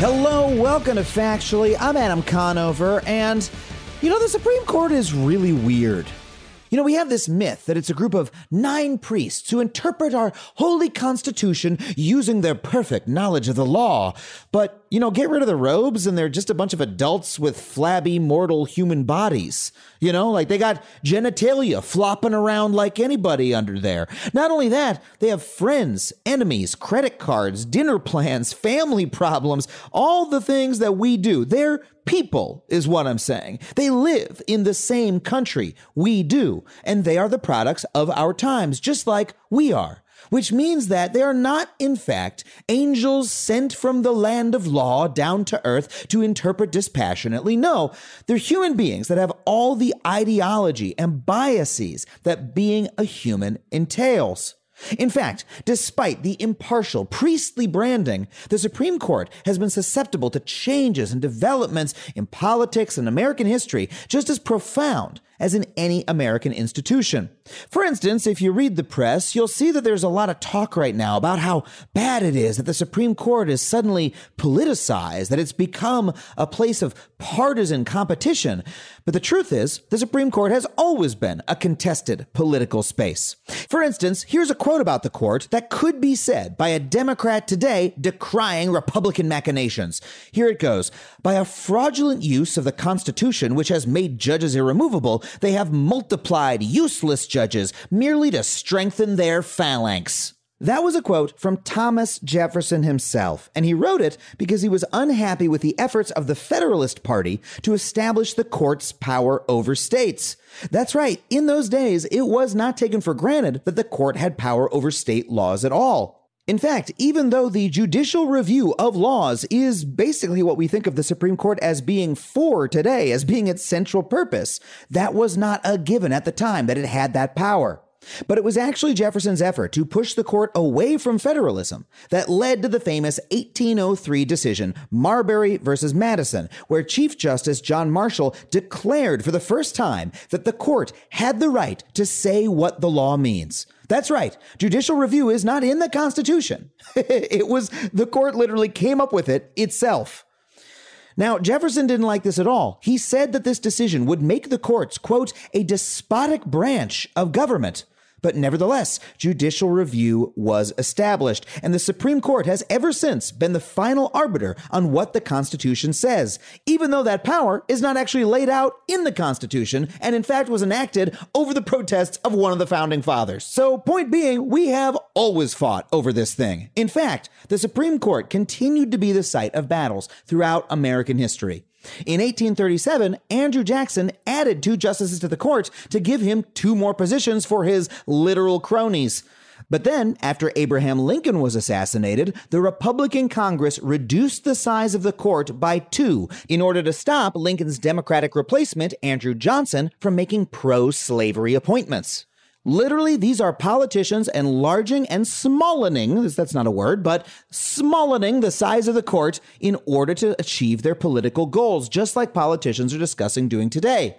Hello, welcome to Factually. I'm Adam Conover, and you know, the Supreme Court is really weird. You know, we have this myth that it's a group of nine priests who interpret our holy constitution using their perfect knowledge of the law. But, you know, get rid of the robes and they're just a bunch of adults with flabby, mortal human bodies. You know, like they got genitalia flopping around like anybody under there. Not only that, they have friends, enemies, credit cards, dinner plans, family problems, all the things that we do. They're people, is what I'm saying. They live in the same country we do, and they are the products of our times, just like we are. Which means that they are not, in fact, angels sent from the land of law down to earth to interpret dispassionately. No, they're human beings that have all the ideology and biases that being a human entails. In fact, despite the impartial priestly branding, the Supreme Court has been susceptible to changes and developments in politics and American history just as profound as in any American institution. For instance, if you read the press, you'll see that there's a lot of talk right now about how bad it is that the Supreme Court is suddenly politicized, that it's become a place of partisan competition. But the truth is, the Supreme Court has always been a contested political space. For instance, here's a quote about the court that could be said by a Democrat today decrying Republican machinations. Here it goes By a fraudulent use of the Constitution, which has made judges irremovable, they have multiplied useless judges merely to strengthen their phalanx. That was a quote from Thomas Jefferson himself, and he wrote it because he was unhappy with the efforts of the Federalist Party to establish the court's power over states. That's right, in those days, it was not taken for granted that the court had power over state laws at all. In fact, even though the judicial review of laws is basically what we think of the Supreme Court as being for today, as being its central purpose, that was not a given at the time that it had that power. But it was actually Jefferson's effort to push the court away from federalism that led to the famous 1803 decision, Marbury versus Madison, where Chief Justice John Marshall declared for the first time that the court had the right to say what the law means. That's right. Judicial review is not in the Constitution. it was the court literally came up with it itself. Now, Jefferson didn't like this at all. He said that this decision would make the courts, quote, a despotic branch of government. But nevertheless, judicial review was established, and the Supreme Court has ever since been the final arbiter on what the Constitution says, even though that power is not actually laid out in the Constitution, and in fact was enacted over the protests of one of the founding fathers. So, point being, we have always fought over this thing. In fact, the Supreme Court continued to be the site of battles throughout American history. In 1837, Andrew Jackson added two justices to the court to give him two more positions for his literal cronies. But then, after Abraham Lincoln was assassinated, the Republican Congress reduced the size of the court by two in order to stop Lincoln's Democratic replacement, Andrew Johnson, from making pro slavery appointments. Literally, these are politicians enlarging and smallening, that's not a word, but smallening the size of the court in order to achieve their political goals, just like politicians are discussing doing today.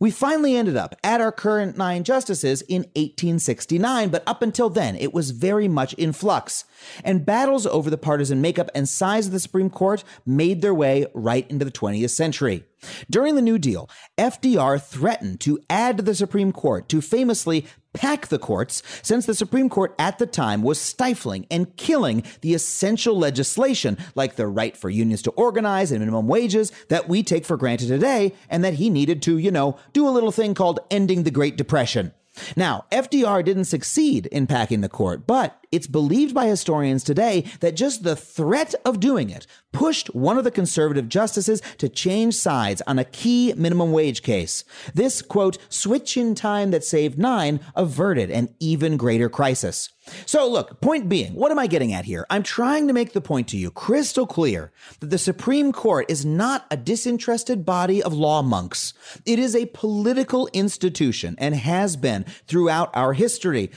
We finally ended up at our current nine justices in 1869, but up until then, it was very much in flux. And battles over the partisan makeup and size of the Supreme Court made their way right into the 20th century. During the New Deal, FDR threatened to add to the Supreme Court to famously pack the courts, since the Supreme Court at the time was stifling and killing the essential legislation like the right for unions to organize and minimum wages that we take for granted today, and that he needed to, you know, do a little thing called ending the Great Depression. Now, FDR didn't succeed in packing the court, but it's believed by historians today that just the threat of doing it pushed one of the conservative justices to change sides on a key minimum wage case. This, quote, switch in time that saved nine averted an even greater crisis. So, look, point being, what am I getting at here? I'm trying to make the point to you crystal clear that the Supreme Court is not a disinterested body of law monks. It is a political institution and has been throughout our history.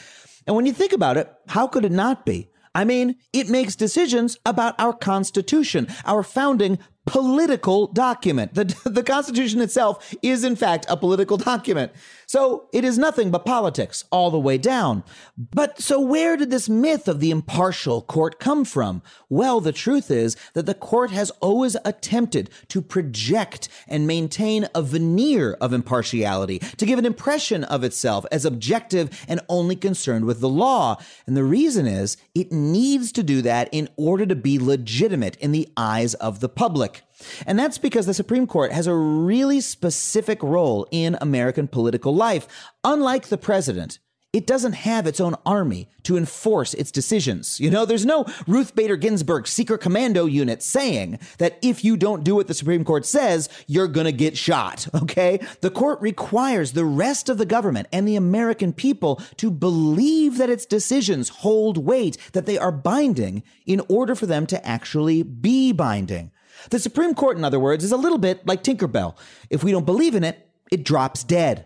And when you think about it, how could it not be? I mean, it makes decisions about our Constitution, our founding political document. The, the Constitution itself is, in fact, a political document. So it is nothing but politics all the way down. But so where did this myth of the impartial court come from? Well, the truth is that the court has always attempted to project and maintain a veneer of impartiality, to give an impression of itself as objective and only concerned with the law. And the reason is it needs to do that in order to be legitimate in the eyes of the public. And that's because the Supreme Court has a really specific role in American political life. Unlike the president, it doesn't have its own army to enforce its decisions. You know, there's no Ruth Bader Ginsburg secret commando unit saying that if you don't do what the Supreme Court says, you're gonna get shot, okay? The court requires the rest of the government and the American people to believe that its decisions hold weight, that they are binding in order for them to actually be binding. The Supreme Court, in other words, is a little bit like Tinkerbell. If we don't believe in it, it drops dead.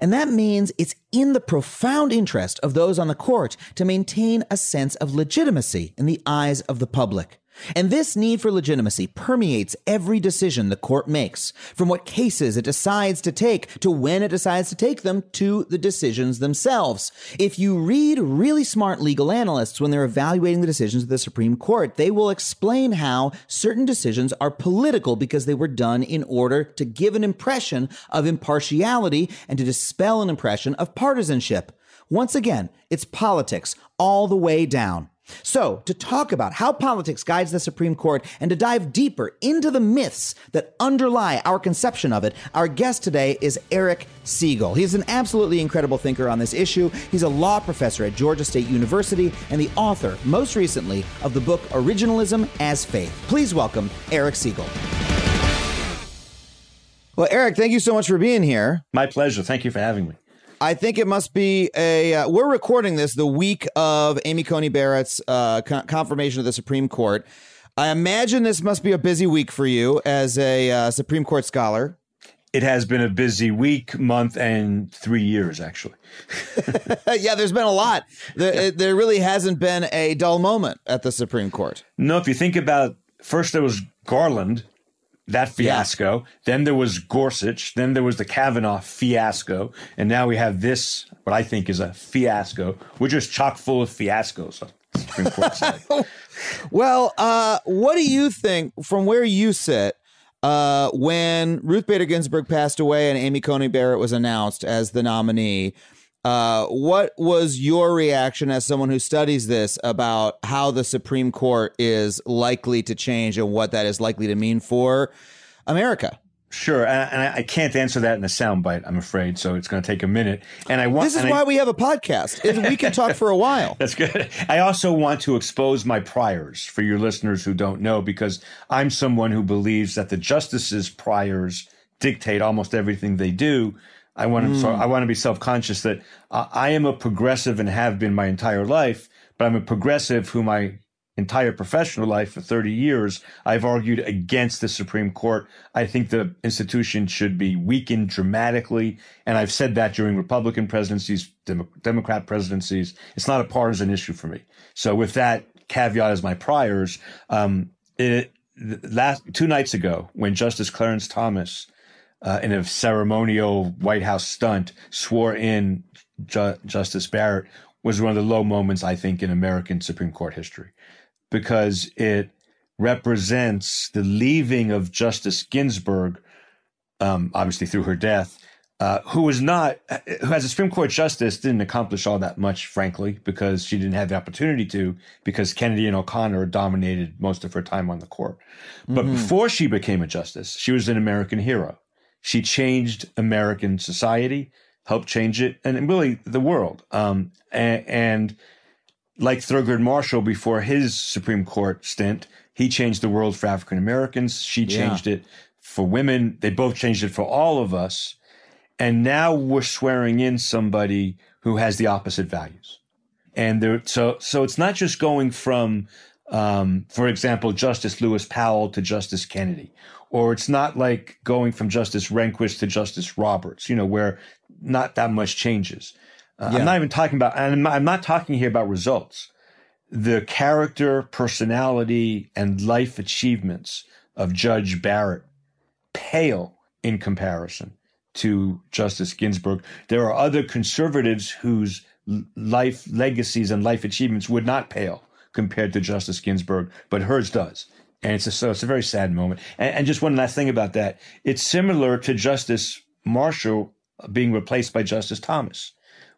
And that means it's in the profound interest of those on the court to maintain a sense of legitimacy in the eyes of the public. And this need for legitimacy permeates every decision the court makes, from what cases it decides to take to when it decides to take them to the decisions themselves. If you read really smart legal analysts when they're evaluating the decisions of the Supreme Court, they will explain how certain decisions are political because they were done in order to give an impression of impartiality and to dispel an impression of partisanship. Once again, it's politics all the way down. So, to talk about how politics guides the Supreme Court and to dive deeper into the myths that underlie our conception of it, our guest today is Eric Segall. He's an absolutely incredible thinker on this issue. He's a law professor at Georgia State University and the author, most recently, of the book Originalism as Faith. Please welcome Eric Segall. Well, Eric, thank you so much for being here. My pleasure. Thank you for having me. I think it must be a. Uh, we're recording this the week of Amy Coney Barrett's uh, con- confirmation of the Supreme Court. I imagine this must be a busy week for you as a uh, Supreme Court scholar. It has been a busy week, month, and three years, actually. yeah, there's been a lot. There, there really hasn't been a dull moment at the Supreme Court. No, if you think about first, there was Garland, that fiasco. Yeah. Then there was Gorsuch. Then there was the Kavanaugh fiasco. And now we have this, what I think is a fiasco. We're just chock full of fiascos. Supreme Court side. well, uh, what do you think from where you sit? Uh, when Ruth Bader Ginsburg passed away and Amy Coney Barrett was announced as the nominee, uh, what was your reaction as someone who studies this about how the Supreme Court is likely to change and what that is likely to mean for America? Sure, and I can't answer that in a soundbite, I'm afraid. So it's going to take a minute. And I want this is why I, we have a podcast. We can talk for a while. That's good. I also want to expose my priors for your listeners who don't know, because I'm someone who believes that the justices' priors dictate almost everything they do. I want to. Mm. So I want to be self conscious that uh, I am a progressive and have been my entire life. But I'm a progressive who my entire professional life for 30 years, I've argued against the Supreme Court. I think the institution should be weakened dramatically. And I've said that during Republican presidencies, Dem- Democrat presidencies. It's not a partisan issue for me. So with that caveat as my priors, um, it, last two nights ago, when Justice Clarence Thomas uh, in a ceremonial White House stunt, swore in Ju- Justice Barrett was one of the low moments, I think, in American Supreme Court history because it represents the leaving of Justice Ginsburg, um, obviously through her death, uh, who was not, who as a Supreme Court justice didn't accomplish all that much, frankly, because she didn't have the opportunity to, because Kennedy and O'Connor dominated most of her time on the court. But before she became a justice, she was an American hero. She changed American society, helped change it, and really the world. Um, and, and like Thurgood Marshall before his Supreme Court stint, he changed the world for African Americans. She Yeah. changed it for women. They both changed it for all of us. And now we're swearing in somebody who has the opposite values. And there, so, so it's not just going from, um, for example, Justice Lewis Powell to Justice Kennedy, or it's not like going from Justice Rehnquist to Justice Roberts, you know, where not that much changes. Uh, Yeah. I'm not even talking about, and I'm not, I'm not talking here about results. The character, personality, and life achievements of Judge Barrett pale in comparison to Justice Ginsburg. There are other conservatives whose life legacies and life achievements would not pale compared to Justice Ginsburg, but hers does. And it's a, so it's a very sad moment. And, and just one last thing about that. It's similar to Justice Marshall being replaced by Justice Thomas.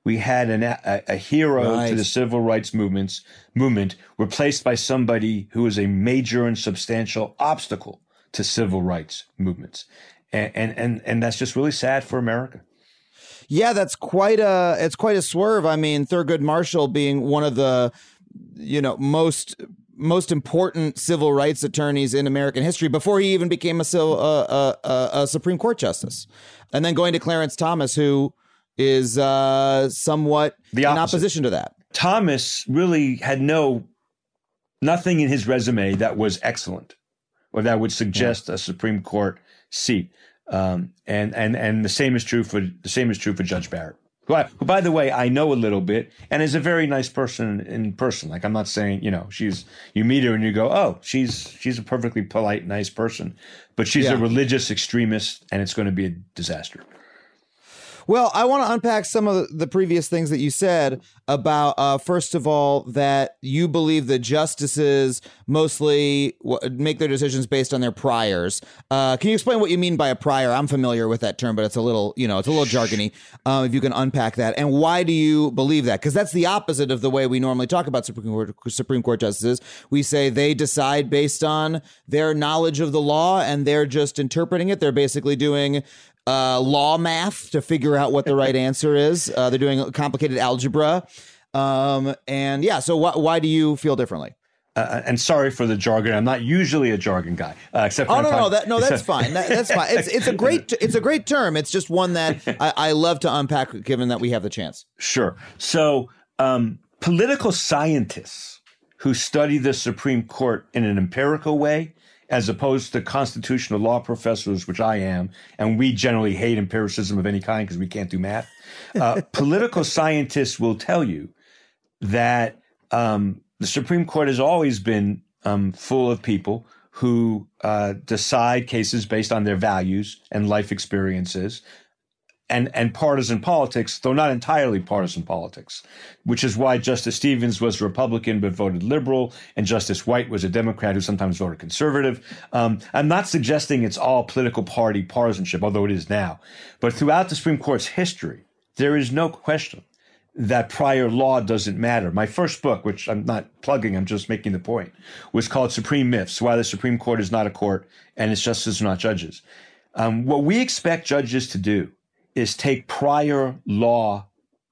We had an, a, a hero Right. to the civil rights movements movement replaced by somebody who is a major and substantial obstacle to civil rights movements. And, and, and, and that's just really sad for America. Yeah, that's quite a it's quite a swerve. I mean, Thurgood Marshall being one of the you know most most important civil rights attorneys in American history before he even became a, civil, uh, uh, uh, a Supreme Court justice, and then going to Clarence Thomas, who is uh, somewhat The in opposition to that. Thomas really had no nothing in his resume that was excellent or that would suggest a Supreme Court seat. Um, and and and the same is true for the same is true for Judge Barrett, who, I, who by the way I know a little bit and is a very nice person in person. Like I'm not saying you know she's you meet her and you go oh she's she's a perfectly polite nice person, but she's Yeah. a religious extremist and it's going to be a disaster. Well, I want to unpack some of the, previous things that you said about, uh, first of all, that you believe the justices mostly w- make their decisions based on their priors. Uh, can you explain what you mean by a prior? I'm familiar with that term, but it's a little, you know, it's a little jargony. Um, if you can unpack that, and why do you believe that? Because that's the opposite of the way we normally talk about Supreme Court Supreme Court justices. We say they decide based on their knowledge of the law, and they're just interpreting it. They're basically doing uh, law math to figure out what the right answer is. Uh, they're doing complicated algebra. Um, and yeah, so wh- why do you feel differently? Uh, and sorry for the jargon. I'm not usually a jargon guy, uh, except Oh no, I'm no, that no, that's fine. That, that's fine. It's it's a great it's a great term. It's just one that I, I love to unpack, given that we have the chance. Sure. So, um, political scientists who study the Supreme Court in an empirical way, as opposed to constitutional law professors, which I am, and we generally hate empiricism of any kind because we can't do math. Uh, political scientists will tell you that um, the Supreme Court has always been um, full of people who uh, decide cases based on their values and life experiences and and partisan politics, though not entirely partisan politics, which is why Justice Stevens was Republican but voted liberal, and Justice White was a Democrat who sometimes voted conservative. Um, I'm not suggesting it's all political party partisanship, although it is now. But throughout the Supreme Court's history, there is no question that prior law doesn't matter. My first book, which I'm not plugging, I'm just making the point, was called Supreme Myths Why the Supreme Court is Not a Court and its Justices are Not Judges. Um, what we expect judges to do is take prior law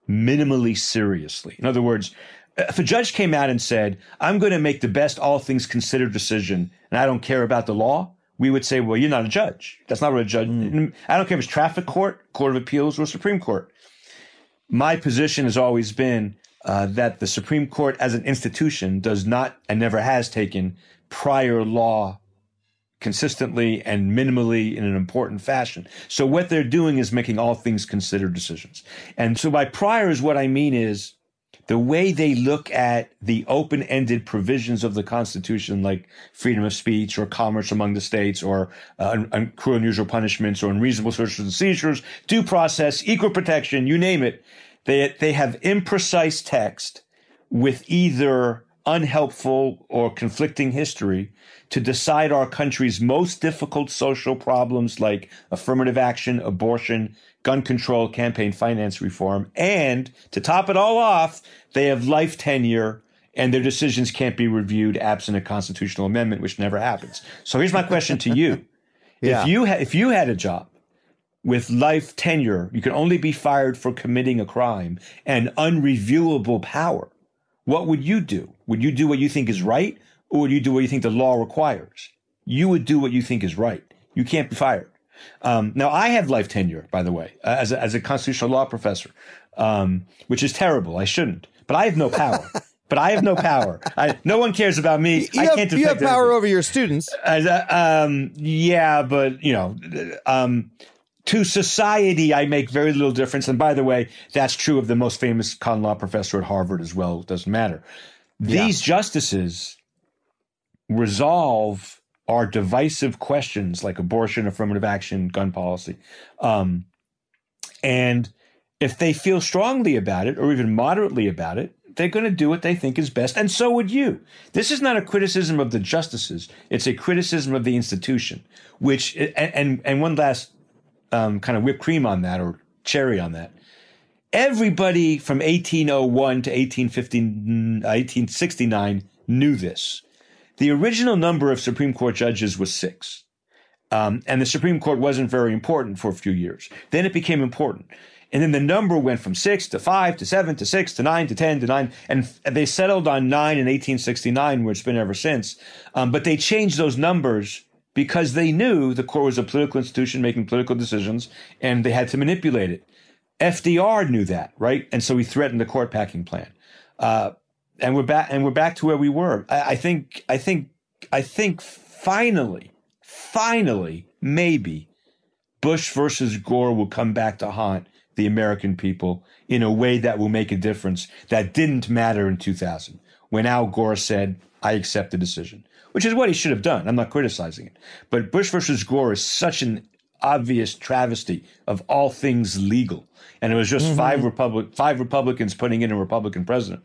minimally seriously. In other words, if a judge came out and said, I'm going to make the best all things considered decision and I don't care about the law, we would say, well, you're not a judge. That's not what a judge, I don't care if it's traffic court, court of appeals, or Supreme Court. My position has always been uh, that the Supreme Court as an institution does not and never has taken prior law consistently and minimally in an important fashion. So what they're doing is making all things considered decisions. And so by prior is what I mean is the way they look at the open-ended provisions of the Constitution, like freedom of speech or commerce among the states or uh, un- cruel and unusual punishments or unreasonable searches and seizures, due process, equal protection, you name it, they, they have imprecise text with either unhelpful or conflicting history to decide our country's most difficult social problems like affirmative action, abortion, gun control, campaign finance reform. And to top it all off, they have life tenure and their decisions can't be reviewed absent a constitutional amendment, which never happens. So here's my question to you. Yeah. If you ha- if you had a job with life tenure, you could only be fired for committing a crime and unreviewable power. What would you do? Would you do what you think is right, or would you do what you think the law requires? You would do what you think is right. You can't be fired. Um, now, I have life tenure, by the way, uh, as a, as a constitutional law professor, um, which is terrible. I shouldn't, but I have no power. but I have no power. I, no one cares about me. You I have, can't you have power anything. over your students. As um, yeah, but you know, um, to society, I make very little difference. And by the way, that's true of the most famous con law professor at Harvard as well. It doesn't matter. These justices resolve our divisive questions like abortion, affirmative action, gun policy. Um, and if they feel strongly about it or even moderately about it, they're going to do what they think is best. And so would you. This is not a criticism of the justices, it's a criticism of the institution, which, and, and, and one last um, kind of whipped cream on that or cherry on that. Everybody from 1801 to 1850, 1869 knew this. The original number of Supreme Court judges was six. Um, and the Supreme Court wasn't very important for a few years. Then it became important. And then the number went from six to five to seven to six to nine to 10 to nine. And they settled on nine in 1869, where it's been ever since. Um, but they changed those numbers because they knew the court was a political institution making political decisions and they had to manipulate it. FDR knew that, right? And so he threatened the court packing plan. Uh, and we're back and we're back to where we were. I, I think I think I think finally, finally, maybe Bush versus Gore will come back to haunt the American people in a way that will make a difference that didn't matter in 2000 when Al Gore said, I accept the decision, which is what he should have done. I'm not criticizing it. But Bush versus Gore is such an obvious travesty of all things legal. And it was just mm-hmm. five Republic five Republicans putting in a Republican president.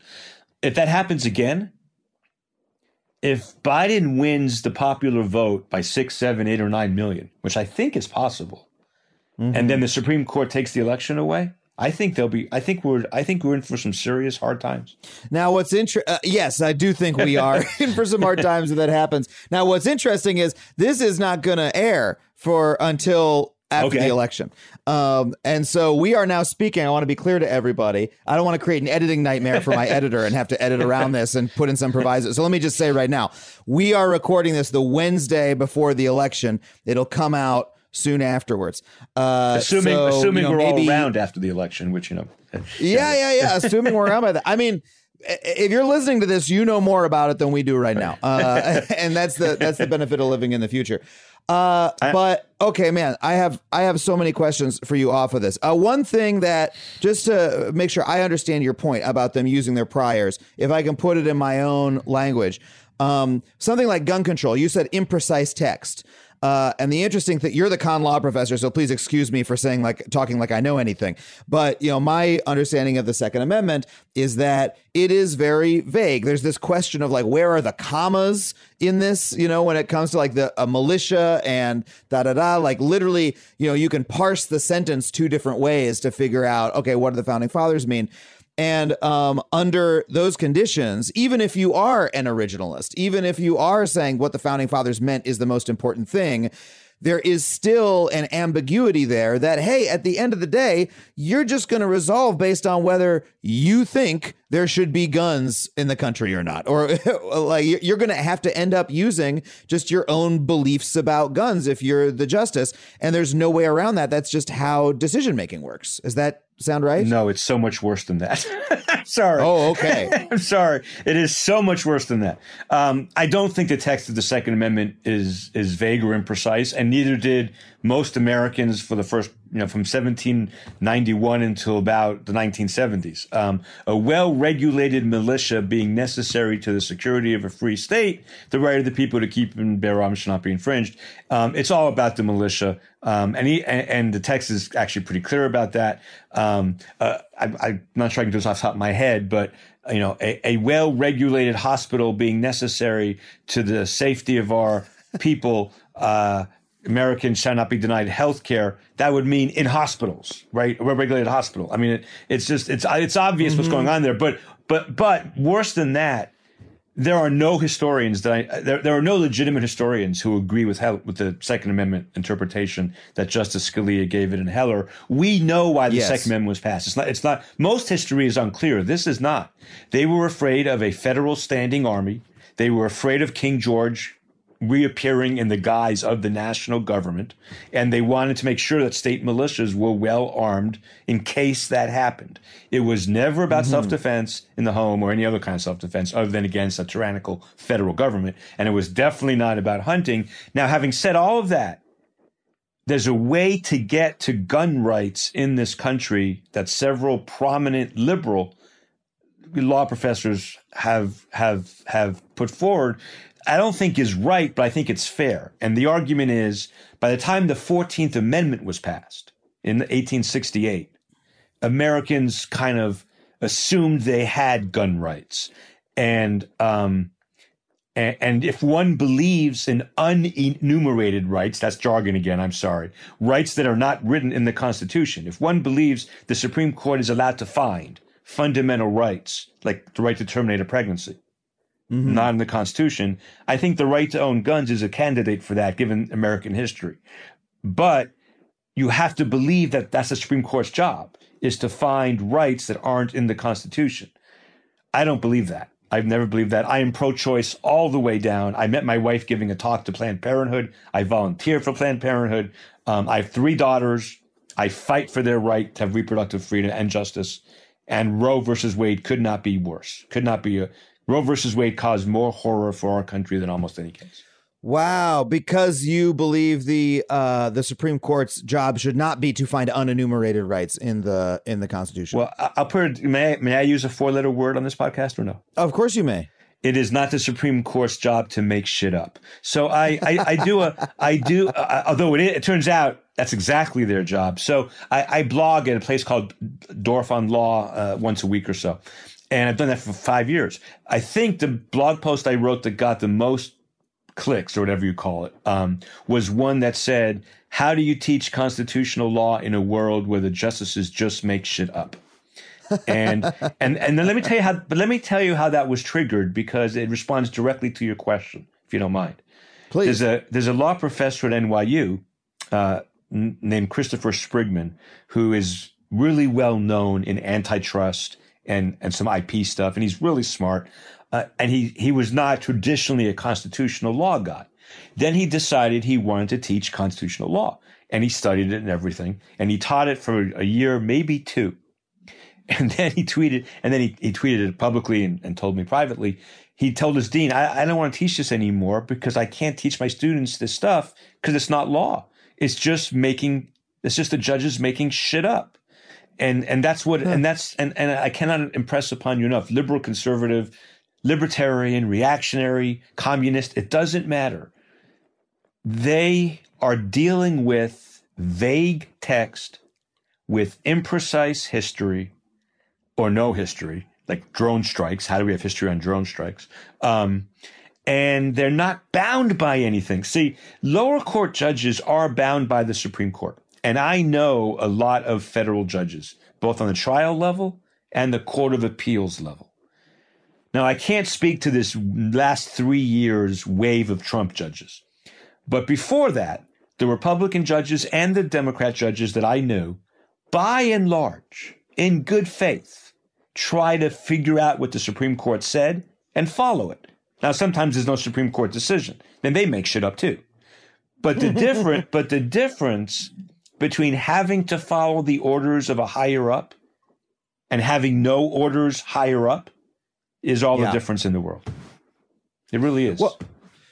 If that happens again, if Biden wins the popular vote by six, seven, eight, or nine million, which I think is possible, and mm-hmm. then the Supreme Court takes the election away, I think they'll be. I think we're. I think we're in for some serious hard times. Now, what's interesting? Uh, yes, I do think we are in for some hard times if that happens. Now, what's interesting is this is not going to air for until after Okay. the election, um, and so we are now speaking. I want to be clear to everybody. I don't want to create an editing nightmare for my editor and have to edit around this and put in some provisos. So let me just say right now, we are recording this the Wednesday before the election. It'll come out soon afterwards. Uh, Assuming, so, assuming you know, we're all maybe- around after the election, which you know. yeah, yeah, yeah. Assuming we're around by that. I mean, if you're listening to this, you know more about it than we do right now, uh, and that's the that's the benefit of living in the future. Uh, but okay, man, I have I have so many questions for you off of this. Uh, one thing that just to make sure I understand your point about them using their priors, if I can put it in my own language, um, something like gun control. You said imprecise text. Uh, and the interesting thing, you're the con law professor, so please excuse me for saying like talking like I know anything. But you know, my understanding of the Second Amendment is that it is very vague. There's this question of like where are the commas in this? You know, when it comes to like the militia and da da da. Like literally, you know, you can parse the sentence two different ways to figure out okay, what do the founding fathers mean? And um, under those conditions, even if you are an originalist, even if you are saying what the founding fathers meant is the most important thing, there is still an ambiguity there that, hey, at the end of the day, you're just going to resolve based on whether you think there should be guns in the country or not. Or like you're- you're going to have to end up using just your own beliefs about guns if you're the justice. And there's no way around that. That's just how decision making works. Is that sound right? No, it's so much worse than that. sorry. Oh, okay. I'm sorry. It is so much worse than that. Um, I don't think the text of the Second Amendment is is vague or imprecise, and neither did most Americans for the first you know from 1791 until about the 1970s. Um, a well-regulated militia being necessary to the security of a free state, the right of the people to keep and bear arms shall not be infringed. Um, it's all about the militia, um, and, he, and, and the text is actually pretty clear about that. Um, uh, I, I'm not sure I can do this off the top of my head, but you know, a, a well-regulated hospital being necessary to the safety of our people. Uh, Americans shall not be denied health care. That would mean in hospitals, right? A regulated hospital. I mean, it, it's just it's it's obvious what's going mm-hmm. on there. But but but worse than that, there are no historians that I there, there are no legitimate historians who agree with Hel- with the Second Amendment interpretation that Justice Scalia gave it in Heller. We know why the Yes. Second Amendment was passed. It's not. It's not. Most history is unclear. This is not. They were afraid of a federal standing army. They were afraid of King George reappearing in the guise of the national government, and they wanted to make sure that state militias were well armed in case that happened. It was never about mm-hmm. self defense in the home or any other kind of self defense other than against a tyrannical federal government, and it was definitely not about hunting. Now, having said all of that, there's a way to get to gun rights in this country that several prominent liberal law professors have have have put forward I don't think is right, but I think it's fair. And the argument is by the time the 14th Amendment was passed in 1868, Americans kind of assumed they had gun rights. And um and, and if one believes in unenumerated rights, that's jargon again, I'm sorry, rights that are not written in the Constitution, if one believes the Supreme Court is allowed to find fundamental rights, like the right to terminate a pregnancy, not in the Constitution, I think the right to own guns is a candidate for that given American history. But you have to believe that that's the Supreme Court's job is to find rights that aren't in the Constitution. I don't believe that. I've never believed that. I am pro choice all the way down. I met my wife giving a talk to Planned Parenthood. I volunteer for Planned Parenthood. Um, I have three daughters. I fight for their right to have reproductive freedom and justice. And Roe versus Wade could not be worse. Could not be a Roe versus Wade caused more horror for our country than almost any case. Wow, because you believe the uh, the Supreme Court's job should not be to find unenumerated rights in the in the Constitution. Well, I'll put it. May I, may I use a four letter word on this podcast or no? of course you may. it is not the Supreme Court's job to make shit up. So I, I, I do a, I do, uh, although it, it turns out that's exactly their job. So I, I blog at a place called Dorf on Law uh, once a week or so. And I've done that for five years. I think the blog post I wrote that got the most clicks or whatever you call it um, was one that said, How do you teach constitutional law in a world where the justices just make shit up? and and and then let me tell you how but let me tell you how that was triggered because it responds directly to your question if you don't mind Please. there's a there's a law professor at NYU uh, n- named Christopher Sprigman who is really well known in antitrust and and some IP stuff and he's really smart uh, and he he was not traditionally a constitutional law guy then he decided he wanted to teach constitutional law and he studied it and everything and he taught it for a year maybe two and then he tweeted, and then he, he tweeted it publicly and, and told me privately. He told his dean, I, I don't want to teach this anymore because I can't teach my students this stuff because it's not law. It's just making, it's just the judges making shit up. And, and that's what, and that's, and, and I cannot impress upon you enough. Liberal, conservative, libertarian, reactionary, communist, it doesn't matter. They are dealing with vague text, with imprecise history, or no history, like drone strikes. How do we have history on drone strikes? Um, and they're not bound by anything. See, lower court judges are bound by the Supreme Court. And I know a lot of federal judges, both on the trial level and the Court of Appeals level. Now, I can't speak to this last three years wave of Trump judges. But before that, the Republican judges and the Democrat judges that I knew, by and large, in good faith, try to figure out what the Supreme Court said and follow it. Now, sometimes there's no Supreme Court decision. Then they make shit up too. But the different, but the difference between having to follow the orders of a higher up and having no orders higher up is all Yeah. the difference in the world. It really is. Well,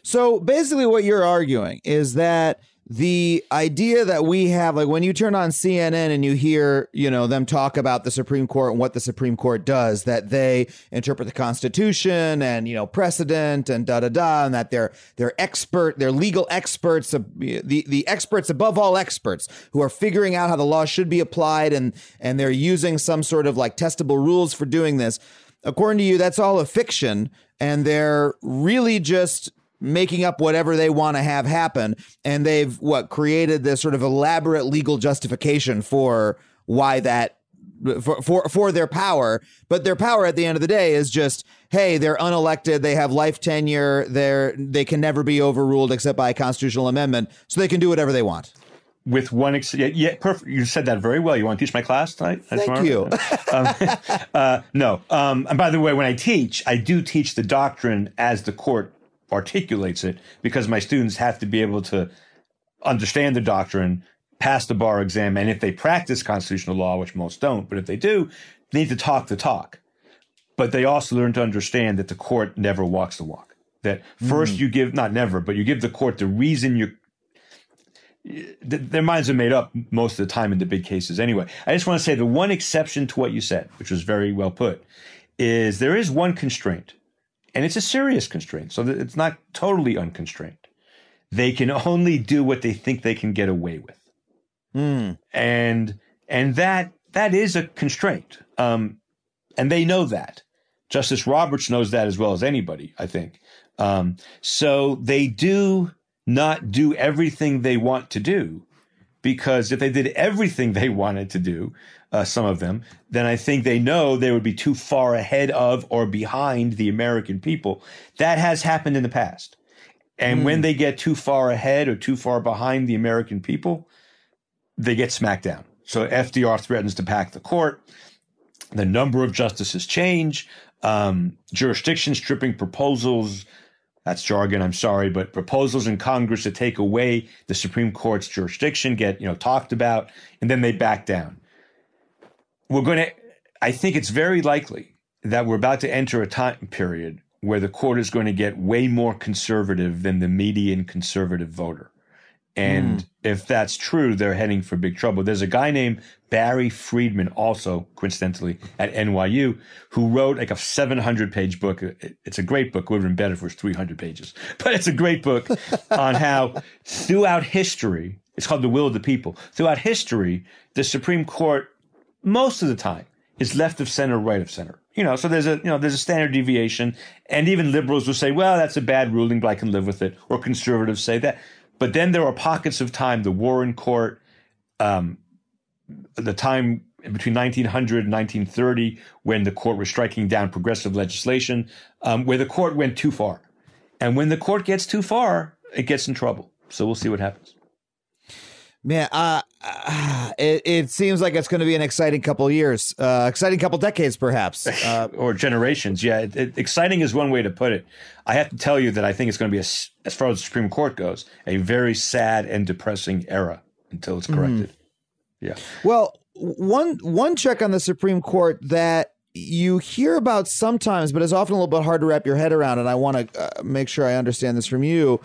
So basically, what you're arguing is that the idea that we have like when you turn on CNN and you hear you know them talk about the Supreme Court and what the Supreme Court does that they interpret the Constitution and you know precedent and da da da and that they're they're expert they're legal experts uh, the the experts above all experts who are figuring out how the law should be applied and and they're using some sort of like testable rules for doing this. According to you that's all a fiction and they're really just making up whatever they want to have happen. And they've what created this sort of elaborate legal justification for why that for, for for their power. But their power at the end of the day is just hey they're unelected. They have life tenure. They're they can never be overruled except by a constitutional amendment. So they can do whatever they want. With one ex- yeah, yeah perfect you said that very well. You want to teach my class tonight? Thank tomorrow? you. um, uh, no. Um, and by the way when i teach i do teach the doctrine as the court articulates it because my students have to be able to understand the doctrine pass the bar exam and if they practice constitutional law which most don't but if they do they need to talk the talk. But they also learn to understand that the court never walks the walk. That first mm. you give not never but you give the court the reason you're th- their minds are made up most of the time in the big cases anyway. I just want to say the one exception to what you said, which was very well put, is there is one constraint, and it's a serious constraint, so it's not totally unconstrained. They can only do what they think they can get away with, and and that that is a constraint, um, and they know that. Justice Roberts knows that as well as anybody, I think. Um, so they do not do everything they want to do because if they did everything they wanted to do, uh, some of them, then I think they know they would be too far ahead of or behind the American people. That has happened in the past. And when they get too far ahead or too far behind the American people, they get smacked down. So FDR threatens to pack the court. The number of justices change. Um, jurisdiction stripping proposals. That's jargon. I'm sorry, but proposals in Congress to take away the Supreme Court's jurisdiction get you know talked about, and then they back down. We're going to. I think it's very likely that we're about to enter a time period where the court is going to get way more conservative than the median conservative voter. And hmm. if that's true, they're heading for big trouble. There's a guy named Barry Friedman, also coincidentally at NYU, who wrote like a 700 page book. It's a great book. It would have been better if it was 300 pages, but it's a great book on how throughout history, it's called The Will of the People. Throughout history, the Supreme Court, most of the time, is left of center, right of center. You know, so there's a you know there's a standard deviation, and even liberals will say, well, that's a bad ruling, but I can live with it, or conservatives say that. But then there are pockets of time, the Warren Court, um, the time between 1900 and 1930, when the court was striking down progressive legislation, um, where the court went too far. And when the court gets too far, it gets in trouble. So we'll see what happens. Man, uh, uh, it, it seems like it's going to be an exciting couple years, uh, exciting couple decades, perhaps. Uh, or generations. Yeah, it, it- exciting is one way to put it. I have to tell you that I think it's going to be, a as far as the Supreme Court goes, a very sad and depressing era until it's corrected. Yeah. well, one one check on the Supreme Court that you hear about sometimes, but is often a little bit hard to wrap your head around. And I want to uh, make sure I understand this from you.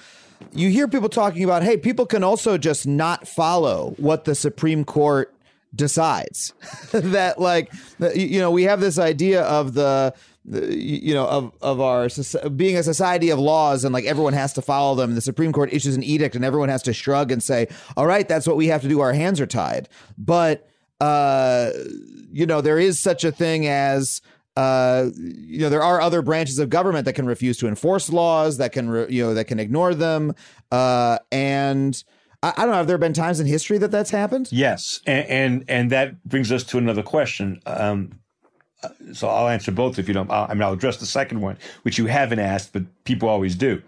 You hear people talking about, hey, people can also just not follow what the Supreme Court decides. that like, you know, we have this idea of the. You know, of of our being a society of laws, and like everyone has to follow them. The Supreme Court issues an edict, and everyone has to shrug and say, "All right, that's what we have to do. Our hands are tied." But uh, you know, there is such a thing as uh, you know, there are other branches of government that can refuse to enforce laws, that can, re- you know, that can ignore them. Uh, and I, don't know, have there been times in history that that's happened? Yes, and and, and that brings us to another question. Um, uh, so I'll answer both if you don't. I mean, I'll address the second one, which you haven't asked, but people always do.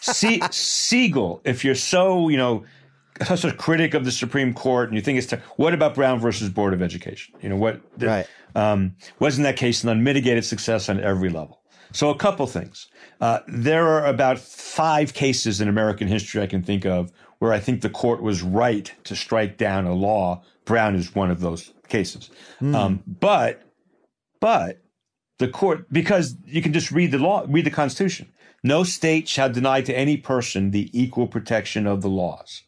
Se- Segall, if you're so you know such a critic of the Supreme Court and you think it's what about Brown versus Board of Education? You know what? Right. Um, wasn't that case an unmitigated success on every level? So a couple things. Uh, there are about five cases in American history I can think of where I think the court was right to strike down a law. Brown is one of those cases. Um, but, but the court, because you can just read the law, read the Constitution. No state shall deny to any person the equal protection of the laws.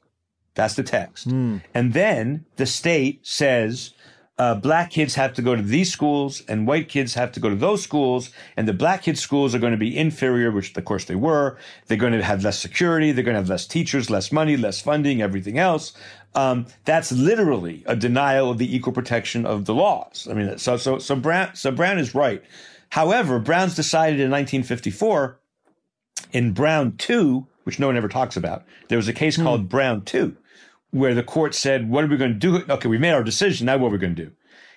That's the text. And then the state says uh, black kids have to go to these schools and white kids have to go to those schools. And the black kids' schools are going to be inferior, which of course they were. They're going to have less security. They're going to have less teachers, less money, less funding, everything else. Um, that's literally a denial of the equal protection of the laws. I mean, so so so Brown so Brown is right. However, Brown's decided in 1954 in Brown 2, which no one ever talks about, there was a case called Brown 2, where the court said, What are we going to do? Okay, we made our decision. Now what are we going to do?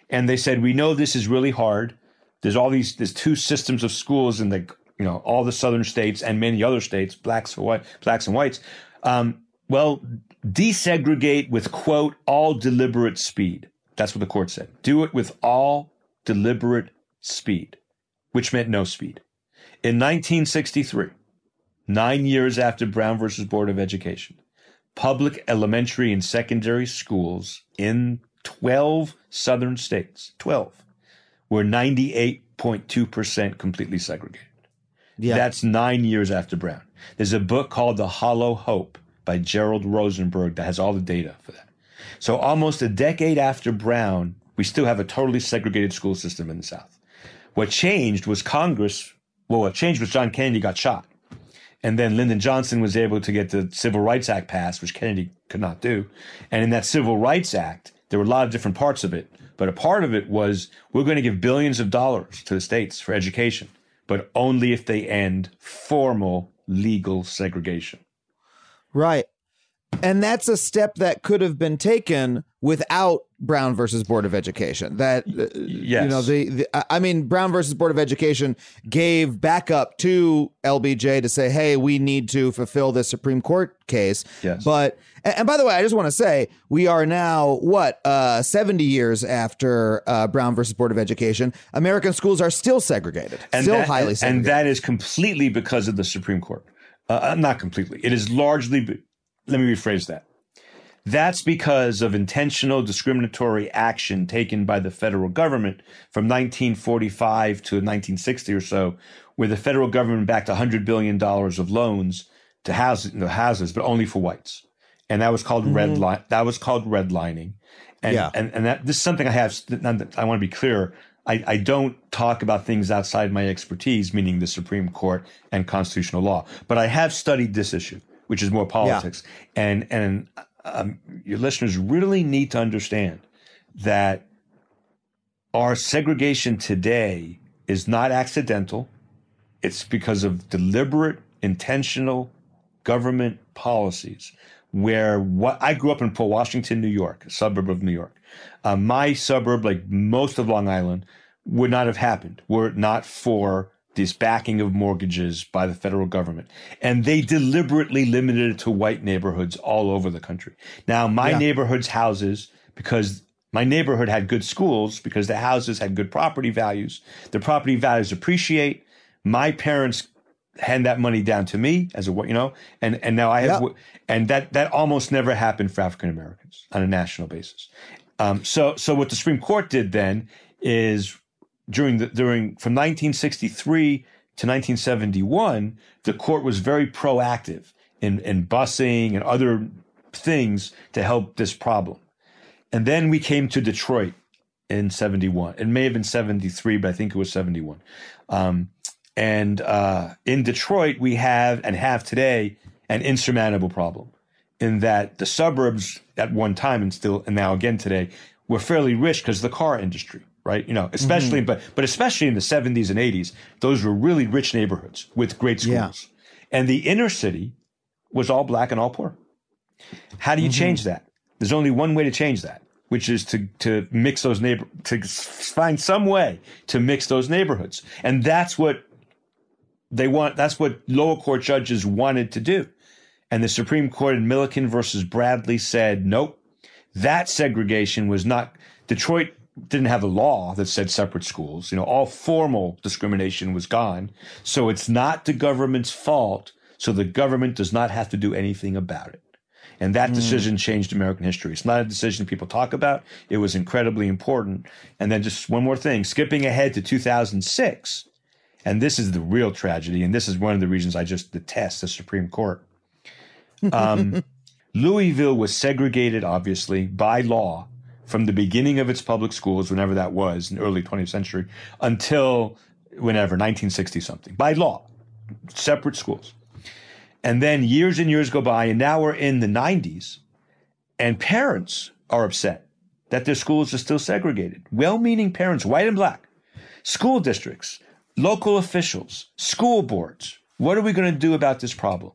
And they said, We know this is really hard. There's all these, there's two systems of schools in the, you know, all the southern states and many other states, blacks, for white, blacks and whites. Um, well, desegregate with, quote, all deliberate speed. That's what the court said. Do it with all deliberate speed, which meant no speed. In 1963, nine years after Brown versus Board of Education, public elementary and secondary schools in 12 southern states, 12, were 98.2% completely segregated. Yeah. That's nine years after Brown. There's a book called The Hollow Hope by Gerald Rosenberg that has all the data for that. So almost a decade after Brown, we still have a totally segregated school system in the South. What changed was Congress, well, what changed was John Kennedy got shot. And then Lyndon Johnson was able to get the Civil Rights Act passed, which Kennedy could not do. And in that Civil Rights Act, there were a lot of different parts of it. But a part of it was we're going to give billions of dollars to the states for education, but only if they end formal legal segregation. Right. And that's a step that could have been taken without Brown versus Board of Education. That uh, yes. you know the, the I- mean Brown versus Board of Education gave backup to LBJ to say, "Hey, we need to fulfill this Supreme Court case." Yes. But and, by the way, I just want to say we are now what uh 70 years after uh, Brown versus Board of Education. American schools are still segregated. and still that, highly segregated. and that is completely because of the Supreme Court. Uh, uh, not completely. It is largely. Let me rephrase that. That's because of intentional discriminatory action taken by the federal government from 1945 to 1960 or so, where the federal government backed 100 billion dollars of loans to houses, the houses, but only for whites, and that was called mm-hmm. red line. That was called redlining, and Yeah. and and that this is something I have. I want to be clear. I, I don't talk about things outside my expertise, meaning the Supreme Court and constitutional law. But I have studied this issue, which is more politics. And and um, your listeners really need to understand that our segregation today is not accidental. It's because of deliberate, intentional government policies. Where what I grew up in Port Washington, New York, a suburb of New York. Uh, my suburb, like most of Long Island, would not have happened were it not for this backing of mortgages by the federal government. And they deliberately limited it to white neighborhoods all over the country. Now, my Yeah. neighborhood's houses, because my neighborhood had good schools, because the houses had good property values, the property values appreciate. My parents hand that money down to me as a you know and and now i have Yeah. and that that almost never happened for african americans on a national basis um, so so what the supreme court did then is during the during from 1963 to 1971 the court was very proactive in in busing and other things to help this problem. And then we came to detroit in 71 it may have been 73 but i think it was 71 um, and uh, in Detroit, we have and have today an insurmountable problem in that the suburbs at one time and still and now again today were fairly rich because the car industry, right? You know, especially mm-hmm. but but especially in the 70s and 80s, those were really rich neighborhoods with great schools. Yeah. And the inner city was all black and all poor. How do you mm-hmm. change that? There's only one way to change that, which is to to mix those neighbor to find some way to mix those neighborhoods, and that's what they want. That's what lower court judges wanted to do, and the Supreme Court in Milliken versus Bradley said, nope, that segregation was not Detroit. Didn't have a law that said separate schools. You know, all formal discrimination was gone. So it's not the government's fault. So the government does not have to do anything about it. And that decision changed American history. It's not a decision people talk about. It was incredibly important. And then just one more thing, skipping ahead to 2006, and this is the real tragedy, and this is one of the reasons I just detest the Supreme Court. Um, Louisville was segregated, obviously, by law from the beginning of its public schools, whenever that was in the early 20th century, until whenever, 1960 something, by law, separate schools. And then years and years go by, and now we're in the 90s, and parents are upset that their schools are still segregated. Well meaning parents, white and black, school districts, local officials, school boards. What are we going to do about this problem?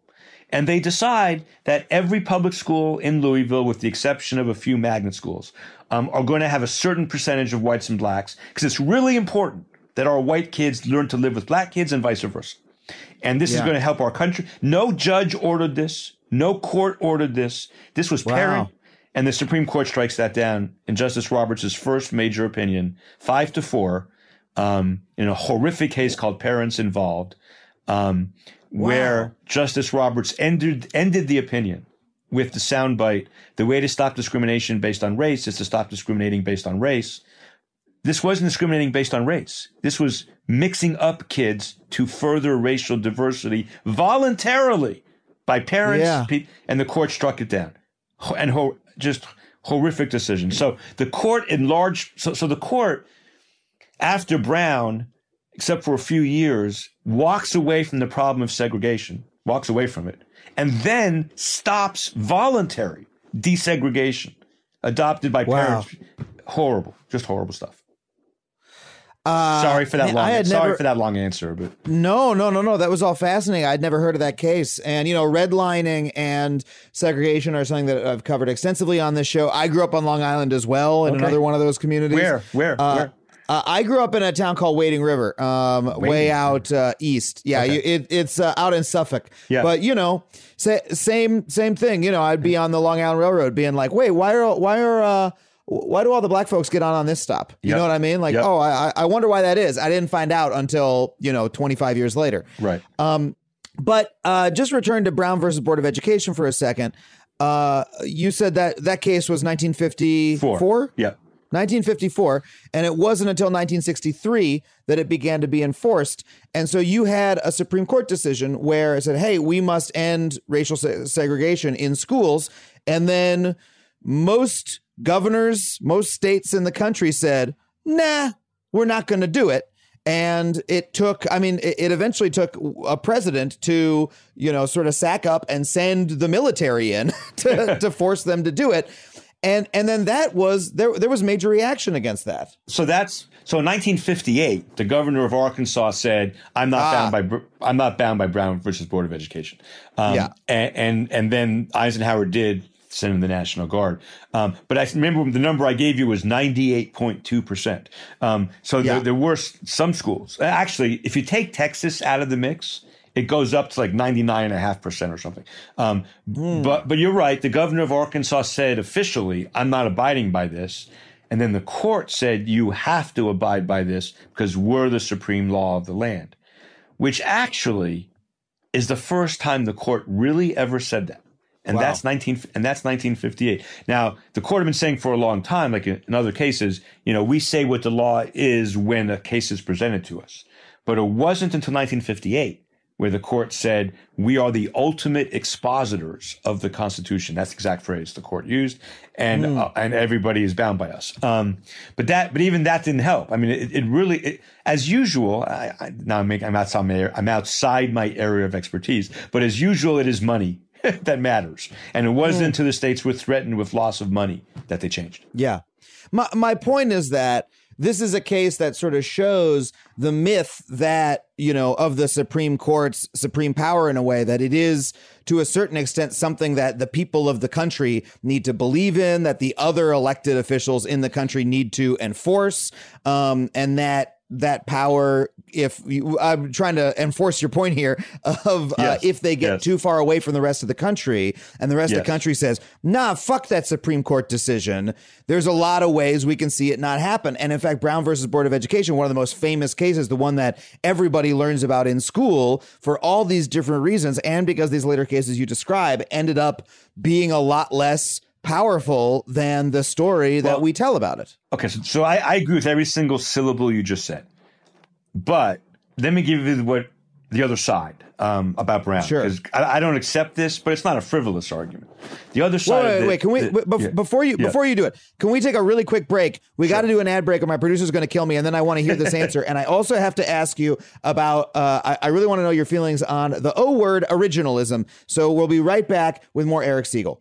And they decide that every public school in Louisville, with the exception of a few magnet schools, um, are going to have a certain percentage of whites and blacks because it's really important that our white kids learn to live with black kids and vice versa. And this is going to help our country. No judge ordered this. No court ordered this. This was Wow. parent. And the Supreme Court strikes that down in Justice Roberts' first major opinion, five to four, um, in a horrific case called Parents Involved, um, where Justice Roberts ended ended the opinion with the soundbite: "The way to stop discrimination based on race is to stop discriminating based on race." This wasn't discriminating based on race. This was mixing up kids to further racial diversity voluntarily by parents, Yeah. pe- and the court struck it down. And ho- just horrific decision. So the court enlarged. So, so the court, after Brown, except for a few years, walks away from the problem of segregation, walks away from it, and then stops voluntary desegregation adopted by Wow. parents. Horrible, just horrible stuff. Uh, Sorry for that long. Sorry never, for that long answer, but No, no, no, no. That was all fascinating. I'd never heard of that case. And, you know, redlining and segregation are something that I've covered extensively on this show. I grew up on Long Island as well, in Okay. another one of those communities. Where? Where? Uh, Where? Uh, I grew up in a town called Wading River, um, way out uh, east. Yeah, Okay. you, it, it's uh, out in Suffolk. Yeah. But you know, sa- same same thing. You know, I'd be on the Long Island Railroad, being like, "Wait, why are why are uh, why do all the black folks get on on this stop?" You Yep. know what I mean? Like, Yep. oh, I I wonder why that is. I didn't find out until you know 25 years later. right. Um, But uh, just return to Brown versus Board of Education for a second. Uh, you said that that case was 1954. Four. Yeah. 1954, and it wasn't until 1963 that it began to be enforced. And so you had a Supreme Court decision where it said, "Hey, we must end racial se- segregation in schools." And then most governors, most states in the country said, "Nah, we're not going to do it." And it took, I mean, it, eventually took a president to, you know, sort of sack up and send the military in to, to force them to do it. And and then that was there there was major reaction against that. So that's so in 1958, the governor of Arkansas said, "I'm not Ah. bound by I'm not bound by Brown versus Board of Education." Um, Yeah. and, and and then Eisenhower did send in the National Guard. Um, but I remember the number I gave you was 98.2 percent. Um, so Yeah. there, there were some schools. Actually, if you take Texas out of the mix. It goes up to like 99.5% or something. Um, But but you're right. The governor of Arkansas said officially, I'm not abiding by this. And then the court said, you have to abide by this because we're the supreme law of the land, which actually is the first time the court really ever said that. And Wow. that's 19 and that's 1958. Now, the court had been saying for a long time like in in other cases, you know, we say what the law is when a case is presented to us. But it wasn't until 1958 where the court said, we are the ultimate expositors of the Constitution. That's the exact phrase the court used. And, uh, and everybody is bound by us. Um, but that, but even that didn't help. I mean, it, it really, it, as usual, I, I, now I'm, making, I'm outside my, I'm outside my area of expertise, but as usual, it is money that matters. And it wasn't until the states were threatened with loss of money that they changed. Yeah. My my point is that this is a case that sort of shows the myth that, you know, of the Supreme Court's supreme power in a way that it is to a certain extent something that the people of the country need to believe in, that the other elected officials in the country need to enforce, um, and that that power if you, I'm trying to enforce your point here of uh, if they get Yes. too far away from the rest of the country and the rest of the country says, nah, fuck that Supreme Court decision. There's a lot of ways we can see it not happen. And in fact, Brown versus Board of Education, one of the most famous cases, the one that everybody learns about in school for all these different reasons, and because these later cases you describe ended up being a lot less powerful than the story that we tell about it. Okay, so, so I, I agree with every single syllable you just said. But let me give you what the other side um, about Brown. Sure. I, I don't accept this, but it's not a frivolous argument. The other side. Wait, wait, the- wait. Can we the- bef- yeah. before you Yeah. before you do it? Can we take a really quick break? We got to do an ad break, or my producer's going to kill me, and then I want to hear this answer. And I also have to ask you about. Uh, I, I really want to know your feelings on the O word originalism. So we'll be right back with more Eric Segall.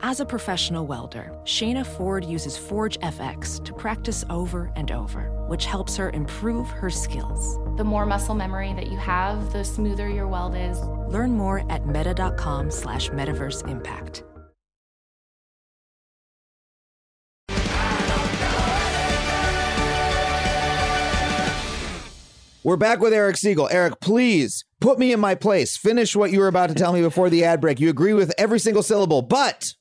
As a professional welder, Shayna Ford uses Forge FX to practice over and over, which helps her improve her skills. The more muscle memory that you have, the smoother your weld is. Learn more at meta.com slash metaverse impact. We're back with Eric Segall. Eric, please put me in my place. Finish what you were about to tell me before the ad break. You agree with every single syllable, but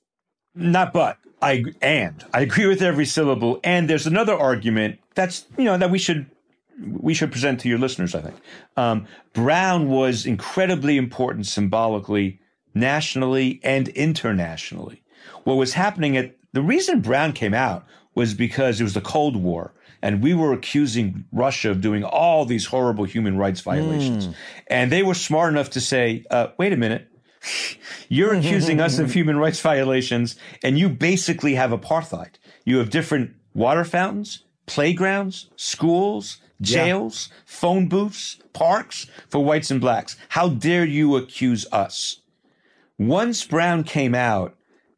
Not but. I and I agree with every syllable. And there's another argument that's you know that we should we should present to your listeners. I think um, Brown was incredibly important symbolically, nationally and internationally. What was happening at the reason Brown came out was because it was the Cold War. And we were accusing Russia of doing all these horrible human rights violations. And they were smart enough to say, uh, wait a minute, you're accusing us of human rights violations, and you basically have apartheid. You have different water fountains, playgrounds, schools, jails, phone booths, parks for whites and blacks. How dare you accuse us? Once Brown came out,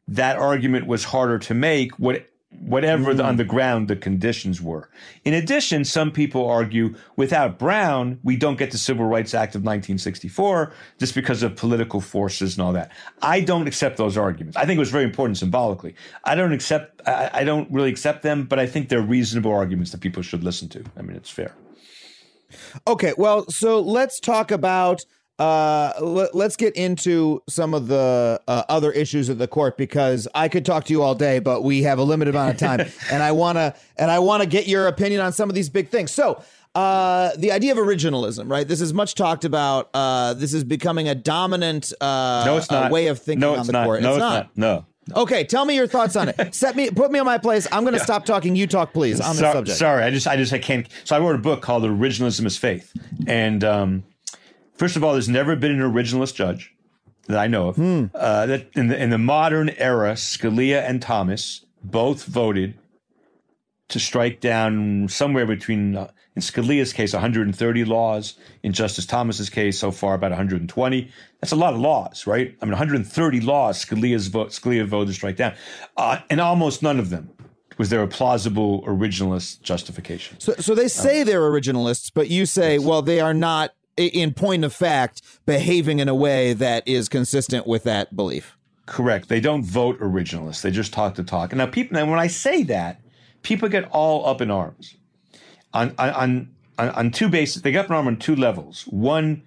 that argument was harder to make. What whatever the, mm. on the ground the conditions were. In addition, some people argue without Brown, we don't get the Civil Rights Act of 1964 just because of political forces and all that. I don't accept those arguments. I think it was very important symbolically. I don't accept. I, I don't really accept them, but I think they're reasonable arguments that people should listen to. I mean, it's fair. Okay, well, so let's talk about. Uh, let, us get into some of the uh, other issues of the court because I could talk to you all day, but we have a limited amount of time, and I wanna and I wanna get your opinion on some of these big things. So, uh, the idea of originalism, right? This is much talked about. Uh, this is becoming a dominant uh, No, it's not. way of thinking no, on it's the not. court. No, it's it's not. not. No. Okay, tell me your thoughts on it. Set me, put me on my place. I'm going to stop talking. You talk, please, on the subject. Sorry, I just, I just, I can't. So I wrote a book called "Originalism as Faith," and um, first of all, there's never been an originalist judge that I know of. Hmm. Uh, that in the in the modern era, Scalia and Thomas both voted to strike down somewhere between, uh, in Scalia's case, 130 laws. In Justice Thomas's case, so far about 120. That's a lot of laws, right? I mean, 130 laws Scalia's vote, Scalia voted to strike down, uh, and almost none of them was there a plausible originalist justification. So, so they say they're originalists, but you say, well, they are not, in point of fact, behaving in a way that is consistent with that belief. Correct. They don't vote originalists. They just talk the talk. And now, people. Now, when I say that, people get all up in arms. on on on, on two bases. They get up in arms on two levels. One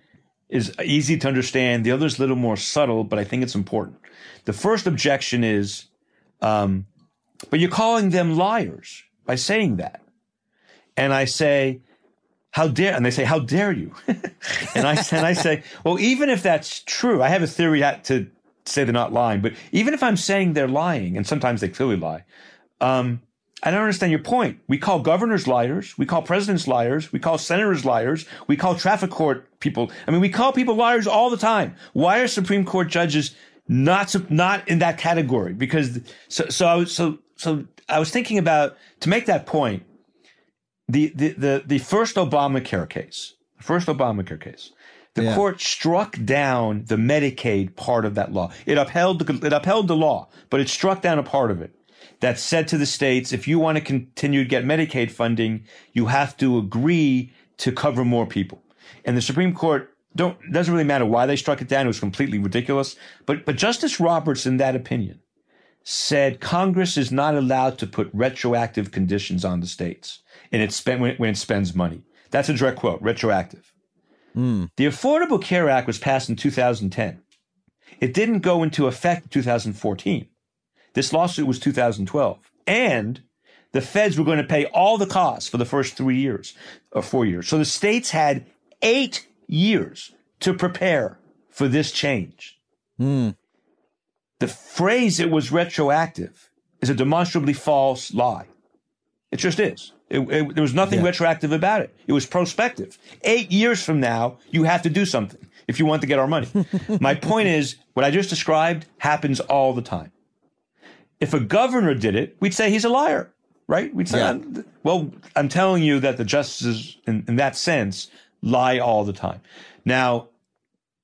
is easy to understand. The other is a little more subtle, but I think it's important. The first objection is, um, but you're calling them liars by saying that. And I say, how dare, and they say, how dare you? and I, and I say, well, even if that's true, I have a theory to say they're not lying, but even if I'm saying they're lying, and sometimes they clearly lie, um, I don't understand your point. We call governors liars. We call presidents liars. We call senators liars. We call traffic court people. I mean, we call people liars all the time. Why are Supreme Court judges not not in that category? Because so so I was so so I was thinking about to make that point. The the the, the first Obamacare case, the first Obamacare case, the Yeah. court struck down the Medicaid part of that law. It upheld the, it upheld the law, but it struck down a part of it that said to the states, if you want to continue to get Medicaid funding, you have to agree to cover more people. And the Supreme Court don't doesn't really matter why they struck it down. It was completely ridiculous. But but Justice Roberts, in that opinion, said Congress is not allowed to put retroactive conditions on the states, and it spent when, when it spends money. That's a direct quote. Retroactive. Hmm. The Affordable Care Act was passed in 2010. It didn't go into effect in 2014. This lawsuit was 2012. And the feds were going to pay all the costs for the first three years or four years. So the states had eight years to prepare for this change. Hmm. The phrase it was retroactive is a demonstrably false lie. It just is. It, it- there was nothing Yeah. retroactive about it. It was prospective. Eight years from now, you have to do something if you want to get our money. My point is, what I just described happens all the time. If a governor did it, we'd say he's a liar, right? We'd say, Yeah. "I'm- well, I'm telling you that the justices, in, in that sense, lie all the time. Now,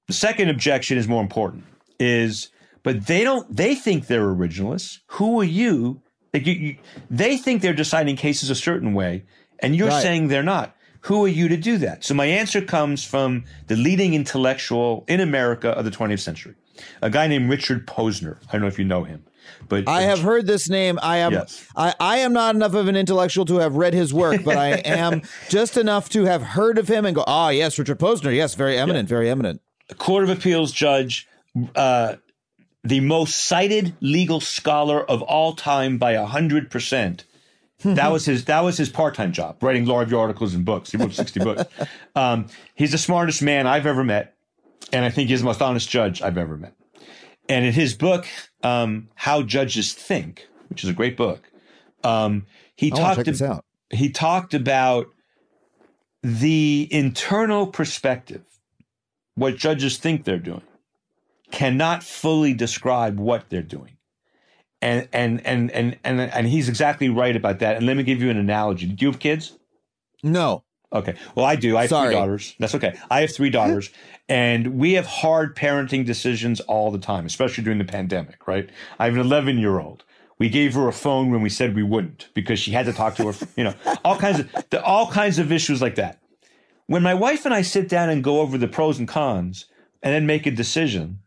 the second objection is more important. Is but they don't. They think they're originalists. Who are you? Like you, you they think they're deciding cases a certain way, and you're Right. saying they're not. Who are you to do that? So my answer comes from the leading intellectual in America of the 20th century, a guy named Richard Posner. I don't know if you know him, but I have heard this name. I am Yes. I, I am not enough of an intellectual to have read his work, but I am just enough to have heard of him and go, ah, yes, Richard Posner. Yes, very eminent, very eminent. a Court of Appeals judge, uh, the most cited legal scholar of all time by hundred percent. That was his. That was his part-time job, writing law review articles and books. He wrote sixty books. Um, he's the smartest man I've ever met, and I think he's the most honest judge I've ever met. And in his book, um, "How Judges Think," which is a great book, um, he I talked ab- he talked about the internal perspective, what judges think they're doing, cannot fully describe what they're doing. And and and and and and he's exactly right about that. And let me give you an analogy. Do you have kids? No. Okay. Well, I do. I have Sorry. three daughters. That's okay. I have three daughters, and we have hard parenting decisions all the time, especially during the pandemic, right? I have an 11 year old. We gave her a phone when we said we wouldn't because she had to talk to her, you know, all kinds of the, all kinds of issues like that. When my wife and I sit down and go over the pros and cons and then make a decision,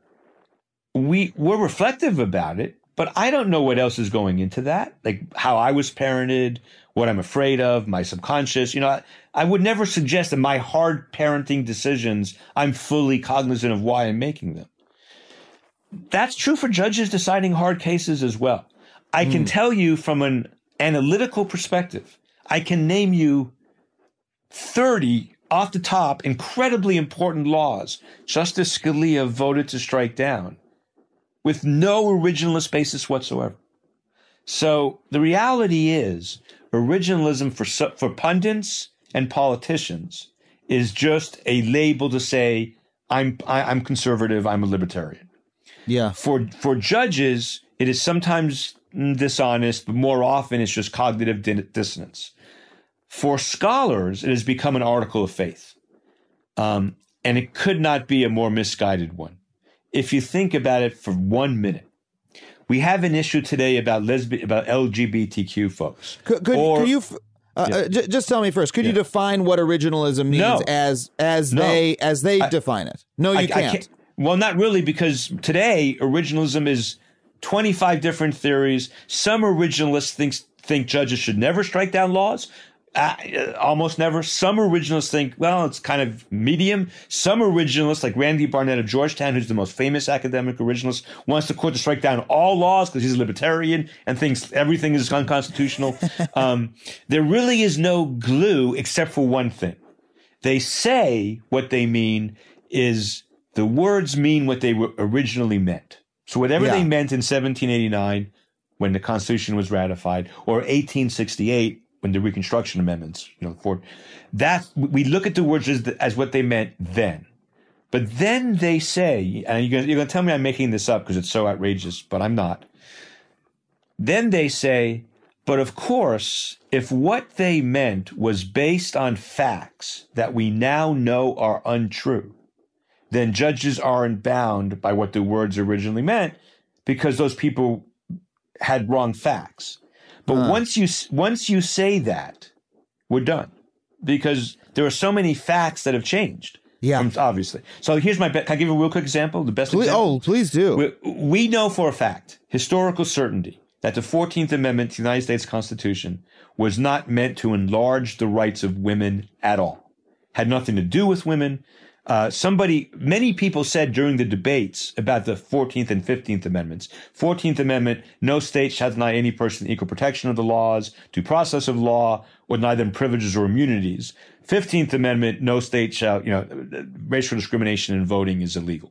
we we're reflective about it, but I don't know what else is going into that, like how I was parented, what I'm afraid of, my subconscious. You know, I, I would never suggest that my hard parenting decisions, I'm fully cognizant of why I'm making them. That's true for judges deciding hard cases as well. I can hmm. tell you from an analytical perspective, I can name you 30 off the top incredibly important laws Justice Scalia voted to strike down with no originalist basis whatsoever. So the reality is, originalism for for pundits and politicians is just a label to say I'm I, I'm conservative, I'm a libertarian. Yeah. For for judges, it is sometimes dishonest, but more often it's just cognitive di- dissonance. For scholars, it has become an article of faith, um, and it could not be a more misguided one. If you think about it for one minute, we have an issue today about lesbian, about LGBTQ folks. Could, could, Or- could you uh, Yeah. uh, j- just tell me first? Could you define what originalism means No. as as No. they as they I- define it? No, you I- I can't. Well, not really, because today originalism is 25 different theories. Some originalists think think judges should never strike down laws. Uh, almost never. Some originalists think, well, it's kind of medium. Some originalists, like Randy Barnett of Georgetown, who's the most famous academic originalist, wants the court to strike down all laws because he's a libertarian and thinks everything is unconstitutional. um, there really is no glue except for one thing. They say what they mean is the words mean what they were originally meant. So whatever Yeah. they meant in 1789 when the Constitution was ratified, or 1868 when the Reconstruction Amendments, you know, for that we look at the words as, as what they meant then. But then they say, and you're going to tell me I'm making this up because it's so outrageous, but I'm not. Then they say, but of course, if what they meant was based on facts that we now know are untrue, then judges aren't bound by what the words originally meant because those people had wrong facts. But once you once you say that, we're done because there are so many facts that have changed. Yeah. obviously. So here's my. Be- can I give you a real quick example? The best Please, example. oh, please do. We, we know for a fact, historical certainty, that the 14th Amendment to the United States Constitution was not meant to enlarge the rights of women at all. Had nothing to do with women. Uh, somebody, many people said during the debates about the 14th and 15th Amendments, 14th Amendment, no state shall deny any person equal protection of the laws, due process of law, or deny them privileges or immunities. 15th Amendment, no state shall, you know, racial discrimination in voting is illegal.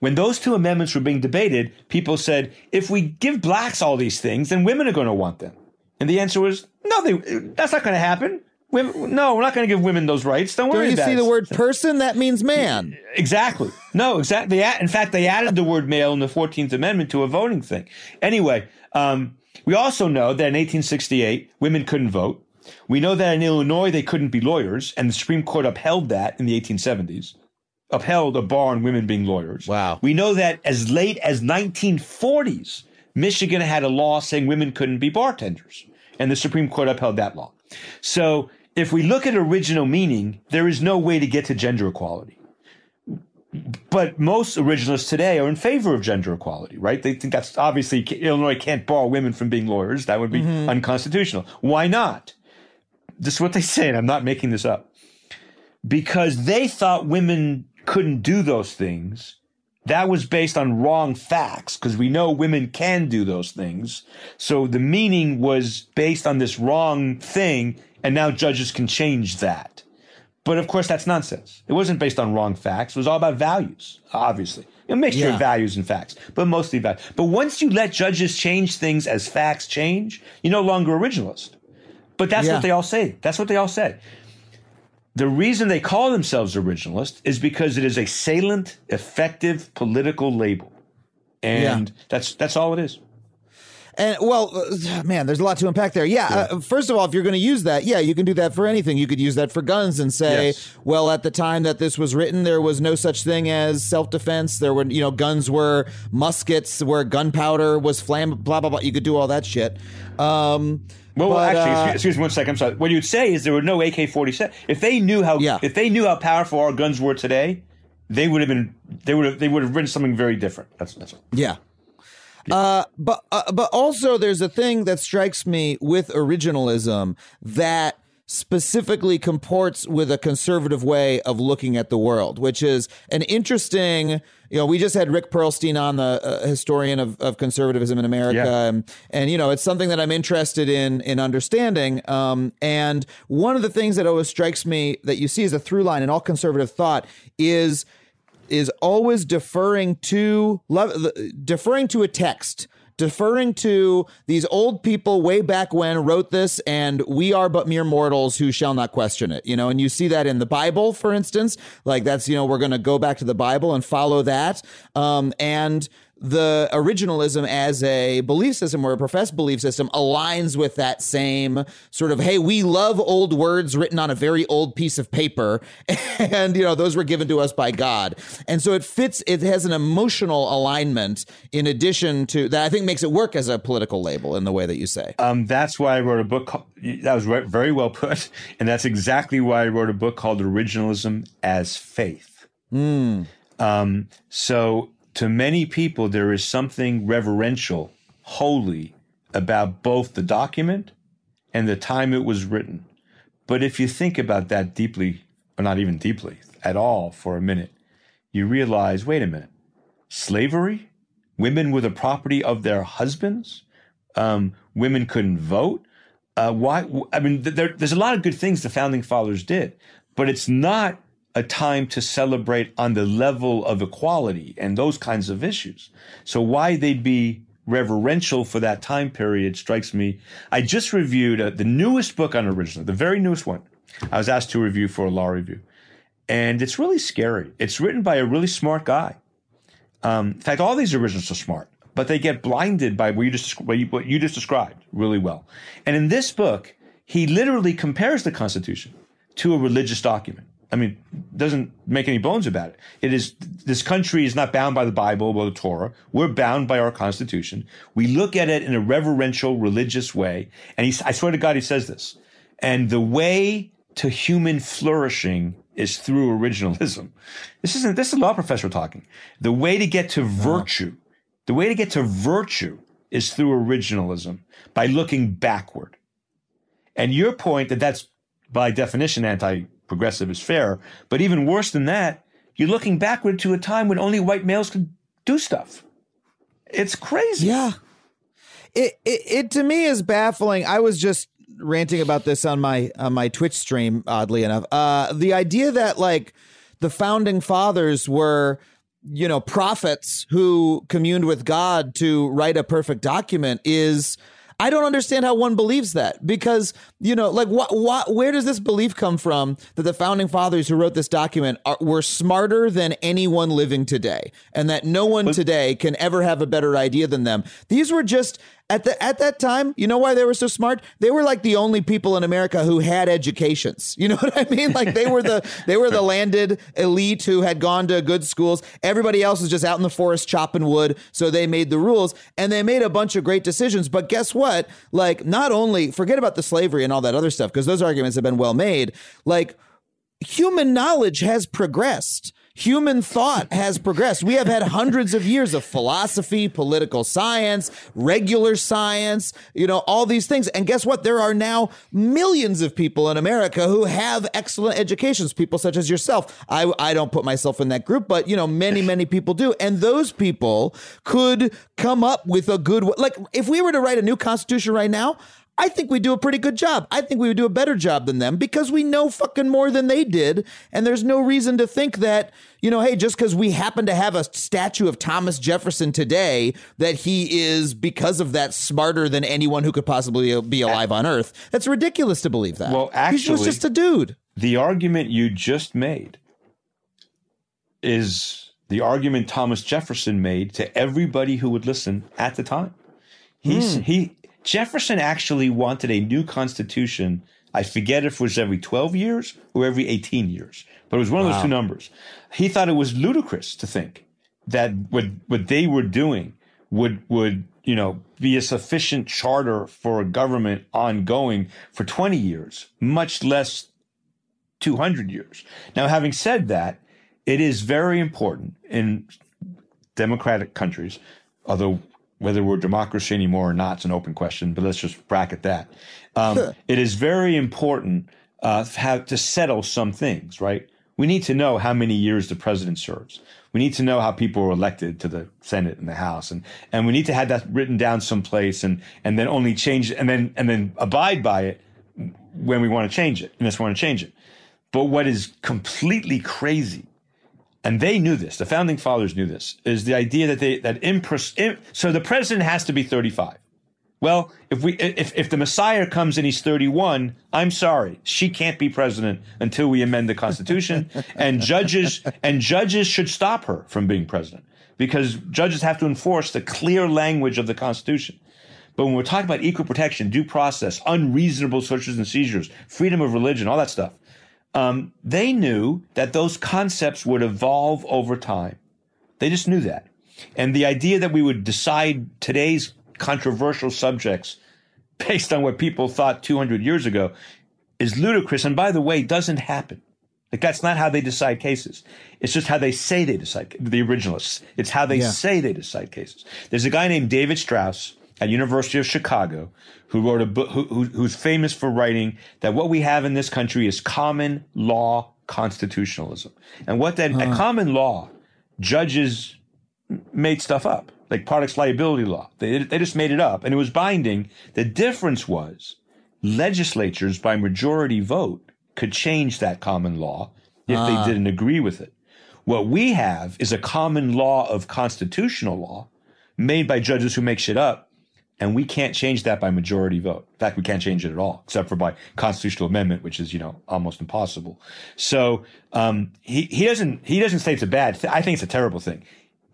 When those two amendments were being debated, people said, if we give blacks all these things, then women are going to want them. And the answer was, no, they, that's not going to happen. Women, no, we're not going to give women those rights. Don't worry Don't you about see it. the word person? That means man. Exactly. No, exactly. In fact, they added the word male in the 14th Amendment to a voting thing. Anyway, um, we also know that in 1868, women couldn't vote. We know that in Illinois, they couldn't be lawyers, and the Supreme Court upheld that in the 1870s, upheld a bar on women being lawyers. Wow. We know that as late as 1940s, Michigan had a law saying women couldn't be bartenders, and the Supreme Court upheld that law. So if we look at original meaning, there is no way to get to gender equality. But most originalists today are in favor of gender equality, right? They think that's obviously Illinois can't bar women from being lawyers. That would be mm-hmm. unconstitutional. Why not? This is what they say, and I'm not making this up. Because they thought women couldn't do those things. That was based on wrong facts, because we know women can do those things. So the meaning was based on this wrong thing, and now judges can change that. But of course, that's nonsense. It wasn't based on wrong facts. It was all about values, obviously. A mixture Yeah. of values and facts, but mostly values. But once you let judges change things as facts change, you're no longer originalist. But that's Yeah. what they all say. That's what they all say. The reason they call themselves originalist is because it is a salient, effective political label. And that's that's all it is. And well, uh, man, there's a lot to unpack there. Yeah. Uh, first of all, if you're going to use that, yeah, you can do that for anything. You could use that for guns and say, Yes. well, at the time that this was written, there was no such thing as self-defense. There were, you know, guns were muskets, where gunpowder was flame. Blah blah blah. You could do all that shit. Um, Well, well, but, actually, uh, excuse, excuse me one second. I'm sorry. What you'd say is there were no AK-47. If they knew how, Yeah. if they knew how powerful our guns were today, they would have been, they would have, they would have written something very different. That's that's all. Yeah. Uh, but uh, but also there's a thing that strikes me with originalism that specifically comports with a conservative way of looking at the world, which is an interesting. You know, we just had Rick Perlstein on, the uh, historian of, of conservatism in America, Yeah. and, and you know, it's something that I'm interested in in understanding. Um, and one of the things that always strikes me that you see as a through line in all conservative thought is is always deferring to love, deferring to a text deferring to these old people way back when wrote this and we are but mere mortals who shall not question it you know? And you see that in the bible for instance. Like that's you know we're going to go back to the bible and follow that. Um, and the originalism as a belief system or a professed belief system aligns with that same sort of hey we love old words written on a very old piece of paper and you know those were given to us by god and so it fits it has an emotional alignment in addition to that i think makes it work as a political label in the way that you say Um, that's why I wrote a book. Called, that was very well put, and that's exactly why I wrote a book called "Originalism as Faith." Um, so, to many people, there is something reverential, holy about both the document and the time it was written. But if you think about that deeply, or not even deeply at all for a minute, you realize wait a minute, slavery, women were the property of their husbands, um, women couldn't vote. Uh, why? I mean, there, there's a lot of good things the founding fathers did, but it's not a time to celebrate on the level of equality and those kinds of issues. So why they'd be reverential for that time period strikes me. I just reviewed uh, the newest book on original, the very newest one. I was asked to review for a law review, and it's really scary. It's written by a really smart guy. Um, in fact, all these originals are smart, but they get blinded by what you just what you, what you just described really well. And in this book, he literally compares the Constitution to a religious document. I mean, doesn't make any bones about it. It is this country is not bound by the Bible or the Torah. We're bound by our Constitution. We look at it in a reverential, religious way. And he, I swear to God, he says this. And the way to human flourishing is through originalism. This isn't this is a law professor talking. The way to get to uh-huh. virtue, the way to get to virtue is through originalism by looking backward. And your point that that's by definition anti progressive is fair. But even worse than that, you're looking backward to a time when only white males could do stuff. It's crazy. Yeah. It, it it to me is baffling. I was just ranting about this on my on my Twitch stream, oddly enough. Uh the idea that like the founding fathers were you know prophets who communed with God to write a perfect document is I don't understand how one believes that because you know, like, what, what, where does this belief come from that the founding fathers who wrote this document are, were smarter than anyone living today, and that no one today can ever have a better idea than them? These were just at the at that time. You know why they were so smart? They were like the only people in America who had educations. You know what I mean? Like they were the they were the landed elite who had gone to good schools. Everybody else was just out in the forest chopping wood, so they made the rules and they made a bunch of great decisions. But guess what? Like, not only forget about the slavery and all that other stuff because those arguments have been well made. Like human knowledge has progressed. Human thought has progressed. We have had hundreds of years of philosophy, political science, regular science, you know, all these things. And guess what? There are now millions of people in America who have excellent educations, people such as yourself. I, I don't put myself in that group, but, you know, many, many people do. And those people could come up with a good, like, if we were to write a new constitution right now, I think we do a pretty good job. I think we would do a better job than them because we know fucking more than they did. And there's no reason to think that, you know, hey, just because we happen to have a statue of Thomas Jefferson today, that he is, because of that, smarter than anyone who could possibly be alive on Earth. That's ridiculous to believe that. Well, actually, he was just a dude. The argument you just made is the argument Thomas Jefferson made to everybody who would listen at the time. He's, hmm. He Jefferson actually wanted a new constitution. I forget if it was every 12 years or every 18 years, but it was one of those two numbers. He thought it was ludicrous to think that what what they were doing would would you know be a sufficient charter for a government ongoing for 20 years, much less 200 years. Now, having said that, it is very important in democratic countries, although whether we're democracy anymore or not, it's an open question, but let's just bracket that. Um, it is very important uh, to have to settle some things, right? We need to know how many years the president serves. We need to know how people are elected to the Senate and the House, and and we need to have that written down someplace, and and then only change and then and then abide by it when we want to change it, and just want to change it. But what is completely crazy, and they knew this, the founding fathers knew this, is the idea that they that impres- im- so the president has to be 35. Well, if we if if the Messiah comes and he's 31, I'm sorry, she can't be president until we amend the Constitution, and judges and judges should stop her from being president because judges have to enforce the clear language of the Constitution. But when we're talking about equal protection, due process, unreasonable searches and seizures, freedom of religion, all that stuff, um, they knew that those concepts would evolve over time. They just knew that. And the idea that we would decide today's controversial subjects based on what people thought 200 years ago is ludicrous. And by the way, doesn't happen. Like that's not how they decide cases. It's just how they say they decide. The originalists. It's how they Yeah. say they decide cases. There's a guy named David Strauss. At University of Chicago who wrote a book who, who, who's famous for writing that what we have in this country is common law constitutionalism. And what that at common law, judges made stuff up, like products liability law. They, they just made it up and it was binding. The difference was legislatures by majority vote could change that common law if they ah. didn't agree with it. What we have is a common law of constitutional law made by judges who make shit up. And we can't change that by majority vote. In fact, we can't change it at all, except for by constitutional amendment, which is, you know, almost impossible. So um, he he doesn't he doesn't say it's a bad. thing. I think it's a terrible thing.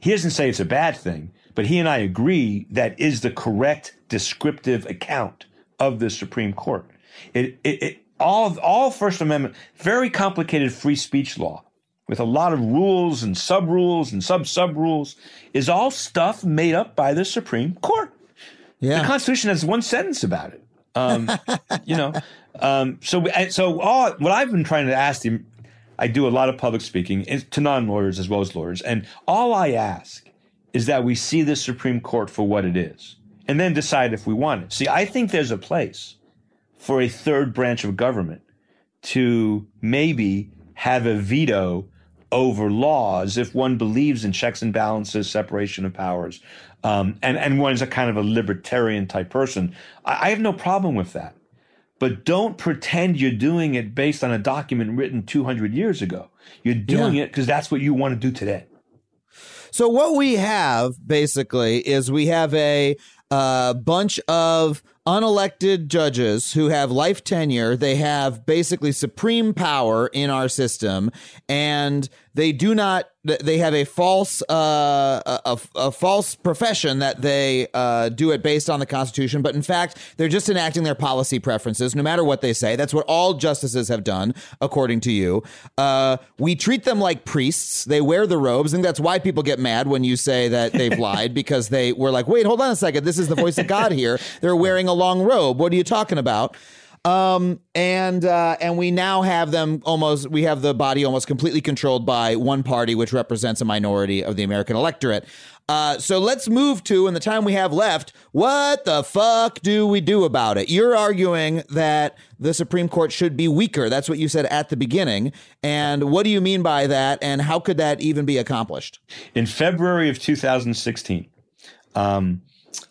He doesn't say it's a bad thing, but he and I agree that is the correct descriptive account of the Supreme Court. It, it, it all all First Amendment very complicated free speech law with a lot of rules and sub rules and sub sub rules is all stuff made up by the Supreme Court. Yeah. The Constitution has one sentence about it. Um, you know, um, so so all what I've been trying to ask him, I do a lot of public speaking to non lawyers as well as lawyers, and all I ask is that we see the Supreme Court for what it is, and then decide if we want it. See, I think there's a place for a third branch of government to maybe have a veto over laws if one believes in checks and balances, separation of powers, um, and and one is a kind of a libertarian type person. I, I have no problem with that, but don't pretend you're doing it based on a document written 200 years ago. You're doing Yeah. it because that's what you want to do today. So what we have basically is we have a uh, bunch of unelected judges who have life tenure. They have basically supreme power in our system, and they do not. They have a false, uh, a, a, false profession that they uh, do it based on the Constitution, but in fact, they're just enacting their policy preferences, no matter what they say. That's what all justices have done, according to you. Uh, we treat them like priests. They wear the robes. and that's why people get mad when you say that they've lied because they were like, wait, hold on a second. This is the voice of God here. They're wearing a long robe. What are you talking about? Um, and uh, and we now have them almost. We have the body almost completely controlled by one party, which represents a minority of the American electorate. Uh, so let's move to, in the time we have left, what the fuck do we do about it? You're arguing that the Supreme Court should be weaker. That's what you said at the beginning. And what do you mean by that? And how could that even be accomplished? In February of 2016, um,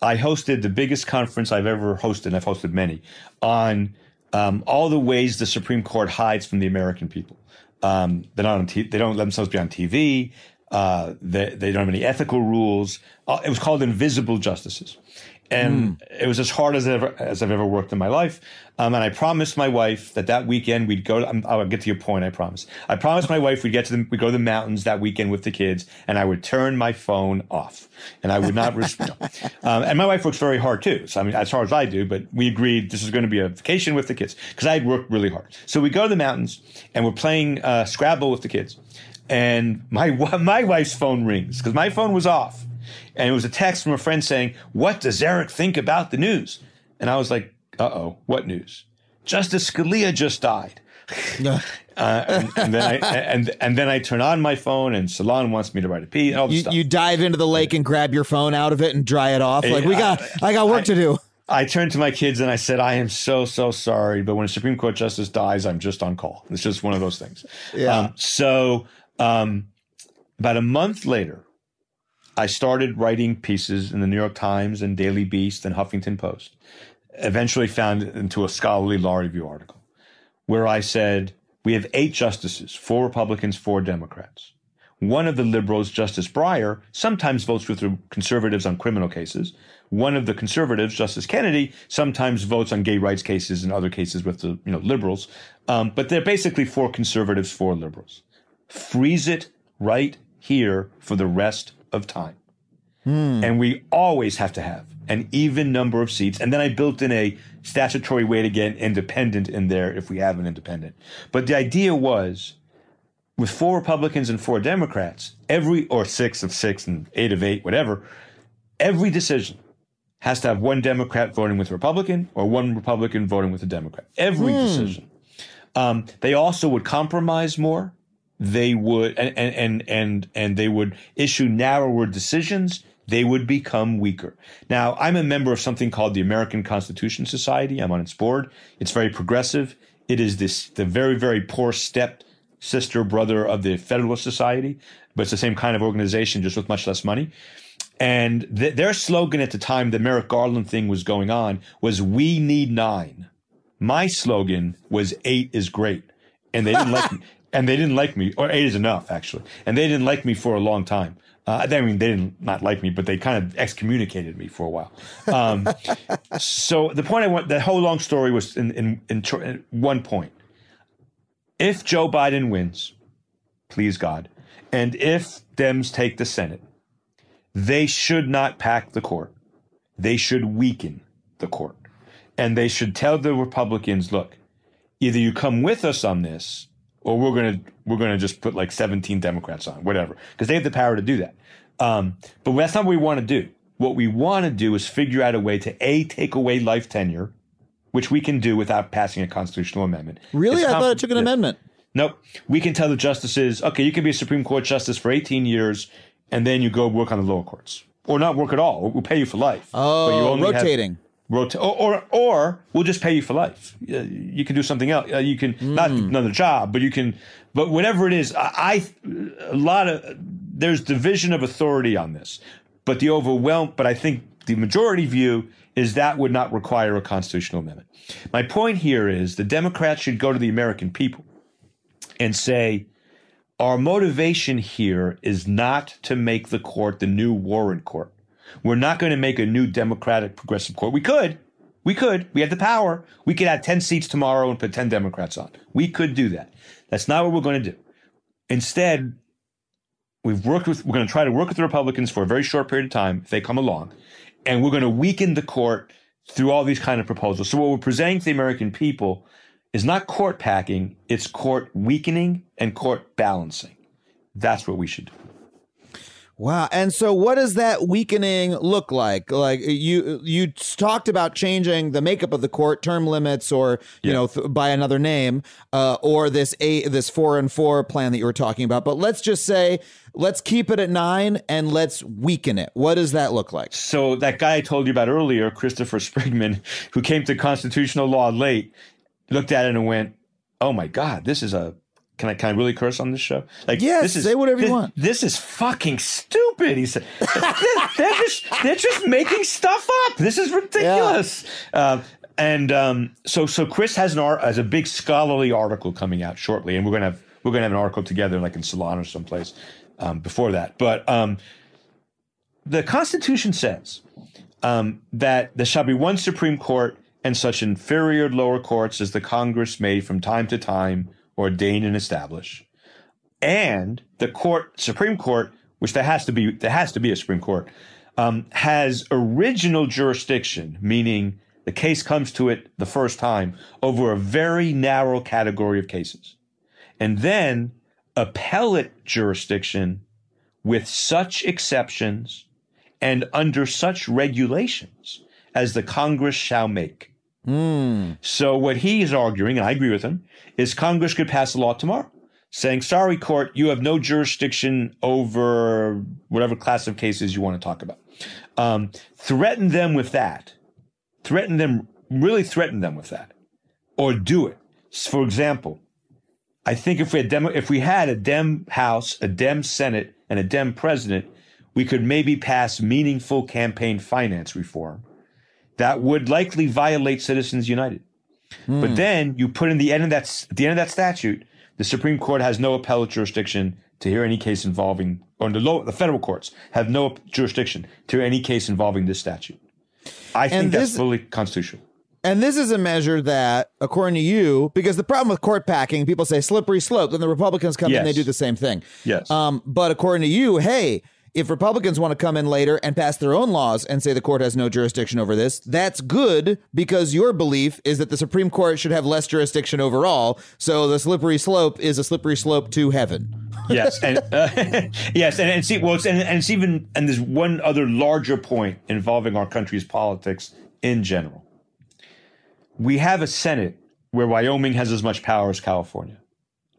I hosted the biggest conference I've ever hosted, and I've hosted many, on um, all the ways the Supreme Court hides from the American people. Um, they're not on t- they don't let themselves be on TV. Uh, they, they don't have any ethical rules. Uh, it was called Invisible Justices. And it was as hard as ever as I've ever worked in my life. Um, and I promised my wife that that weekend we'd go. To, I'm- I'll get to your point. I promise. I promised my wife we'd get to the we go to the mountains that weekend with the kids, and I would turn my phone off, and I would not. Res- um, and my wife works very hard too. So I mean, as hard as I do, but we agreed this is going to be a vacation with the kids because I had worked really hard. So we go to the mountains, and we're playing uh, Scrabble with the kids, and my my wife's phone rings because my phone was off and it was a text from a friend saying, "What does Eric think about the news?" And I was like, "Uh oh, what news?" Justice Scalia just died. uh, and, and then I and and then I turn on my phone, and Salon wants me to write a piece. All You, stuff. you dive into the lake and grab your phone out of it and dry it off. Like we got, I got work to do. I turned to my kids and I said, "I am so so sorry, but when a Supreme Court justice dies, I'm just on call. It's just one of those things." Yeah. Um, so um, about a month later, I started writing pieces in the New York Times and Daily Beast and Huffington Post. Eventually, found into a scholarly law review article where I said, "We have eight justices: four Republicans, four Democrats." One of the liberals, Justice Breyer, sometimes votes with the conservatives on criminal cases. One of the conservatives, Justice Kennedy, sometimes votes on gay rights cases and other cases with the you know liberals. Um, but they're basically four conservatives, four liberals. Freeze it right here for the rest of time. And we always have to have an even number of seats. And then I built in a statutory way to get independent in there if we have an independent. But the idea was with four Republicans and four Democrats, every, or six of six and eight of eight, whatever, every decision has to have one Democrat voting with a Republican or one Republican voting with a Democrat. Every decision. Um, they also would compromise more. They would and and and and, and they would issue narrower decisions they would become weaker. Now, I'm a member of something called the American Constitution Society. I'm on its board. It's very progressive. It is this the very very poor step sister brother of the Federalist Society, but it's the same kind of organization, just with much less money. And th- their slogan at the time the Merrick Garland thing was going on was "We need nine. My slogan was eight is great, and they didn't let me. And they didn't like me, or eight is enough actually. And they didn't like me for a long time. Uh, I mean, they didn't not like me, but they kind of excommunicated me for a while. Um, so the point I want, the whole long story was in, in, in, in one point. If Joe Biden wins, please God, and if Dems take the Senate, they should not pack the court. They should weaken the court. And they should tell the Republicans, look, either you come with us on this or we're going to we're going to just put like 17 Democrats on, whatever, because they have the power to do that. Um, but that's not what we want to do. What we want to do is figure out a way to a take away life tenure, which we can do without passing a constitutional amendment. Really? It's I thought it took an compli- amendment. Nope. We can tell the justices, okay, you can be a Supreme Court justice for 18 years, and then you go work on the lower courts, or not work at all. We'll pay you for life. Oh, But you Oh, only have- Or, or or we'll just pay you for life. You can do something else. You can not Hmm. another job, but you can. But whatever it is, I, I a lot of there's division of authority on this, but the overwhelm. But I think the majority view is that would not require a constitutional amendment. My point here is the Democrats should go to the American people and say, our motivation here is not to make the court the new Warren court. We're not going to make a new Democratic progressive court. We could. We could. We have the power. We could add 10 seats tomorrow and put 10 Democrats on. We could do that. That's not what we're going to do. Instead, we've worked with, we're going to try to work with the Republicans for a very short period of time if they come along, and we're going to weaken the court through all these kind of proposals. So what we're presenting to the American people is not court packing, it's court weakening and court balancing. That's what we should do. Wow. And so what does that weakening look like? Like you you talked about changing the makeup of the court, term limits or, you Yeah. know, th- by another name, uh, or this eight this 4 and 4 plan that you were talking about. But let's just say let's keep it at 9 and let's weaken it. What does that look like? So that guy I told you about earlier, Christopher Sprigman, who came to constitutional law late, looked at it and went, "Oh my God, this is a." Can I can I really curse on this show? Like, Yes, this is, say whatever you this- want. This is fucking stupid. He said, they're, they're just they're just making stuff up. This is ridiculous. Um, and um, so so Chris has an art has a big scholarly article coming out shortly, and we're gonna have we're gonna have an article together, like in Salon or someplace um, before that. But um, the Constitution says um, that there shall be one Supreme Court and such inferior lower courts as the Congress may from time to time ordain and establish. And the court, Supreme Court, which there has to be, there has to be a Supreme Court, um, has original jurisdiction, meaning the case comes to it the first time over a very narrow category of cases. And then appellate jurisdiction with such exceptions and under such regulations as the Congress shall make. So what he is arguing, and I agree with him, is Congress could pass a law tomorrow saying, sorry, court, you have no jurisdiction over whatever class of cases you want to talk about. Um, threaten them with that. Threaten them, really threaten them with that. Or do it. For example, I think if we had Demo, if we had a Dem House, a Dem Senate, and a Dem President, we could maybe pass meaningful campaign finance reform that would likely violate Citizens United. But then you put in the end of that at the end of that statute, the Supreme Court has no appellate jurisdiction to hear any case involving, or the low, the federal courts have no jurisdiction to hear any case involving this statute. I think And that's this- fully constitutional. And this is a measure that, according to you, because the problem with court packing, people say slippery slope. Then the Republicans come in, Yes. they do the same thing. Yes. Um, but according to you, hey, if Republicans want to come in later and pass their own laws and say the court has no jurisdiction over this, that's good because your belief is that the Supreme Court should have less jurisdiction overall. So the slippery slope is a slippery slope to heaven. yes, and uh, yes, and, and see, well, it's, and, and it's even, and there's one other larger point involving our country's politics in general. We have a Senate where Wyoming has as much power as California.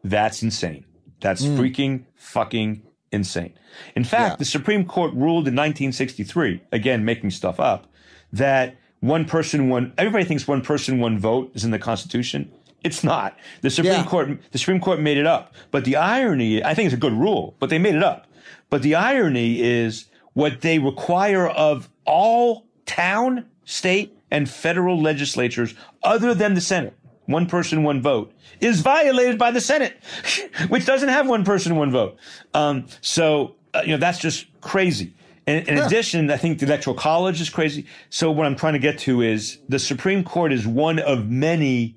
That's insane. That's freaking fucking insane. In fact, Yeah. the Supreme Court ruled in 1963, again making stuff up, that one person, one everybody thinks one person, one vote is in the Constitution. It's not. The Supreme Yeah. Court the Supreme Court made it up. But the irony, I think it's a good rule, but they made it up. But the irony is what they require of all town, state, and federal legislatures other than the Senate, one person, one vote, is violated by the Senate, which doesn't have one person, one vote. Um, so, uh, you know, that's just crazy. In, in addition, I think the Electoral College is crazy. So, what I'm trying to get to is the Supreme Court is one of many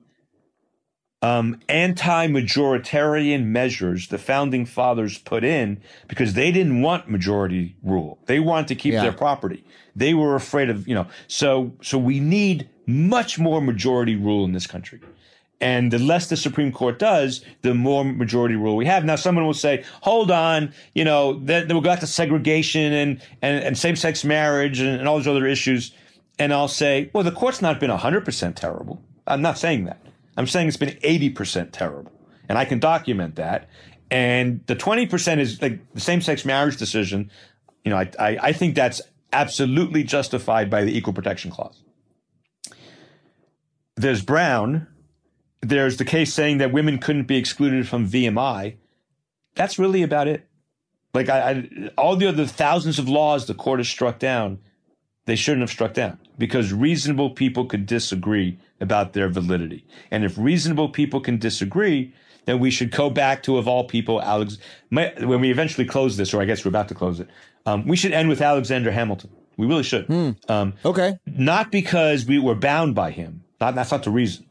um, anti-majoritarian measures the founding fathers put in because they didn't want majority rule. They wanted to keep Yeah. their property. They were afraid of, you know, so so we need much more majority rule in this country. And the less the Supreme Court does, the more majority rule we have. Now, someone will say, hold on, you know, then, we'll go back to segregation and, and, and same sex marriage and, and all those other issues. And I'll say, well, the court's not been 100% terrible. I'm not saying that. I'm saying it's been 80% terrible. And I can document that. And the 20% is like the same sex marriage decision. You know, I, I, I think that's absolutely justified by the Equal Protection Clause. There's Brown. There's the case saying that women couldn't be excluded from VMI. That's really about it. Like I, I all the other thousands of laws the court has struck down, they shouldn't have struck down because reasonable people could disagree about their validity. And if reasonable people can disagree, then we should go back to, of all people, Alex. My, when we eventually close this, or I guess we're about to close it, um, we should end with Alexander Hamilton. We really should. Um, Okay. not because we were bound by him. Not, that's not the reason.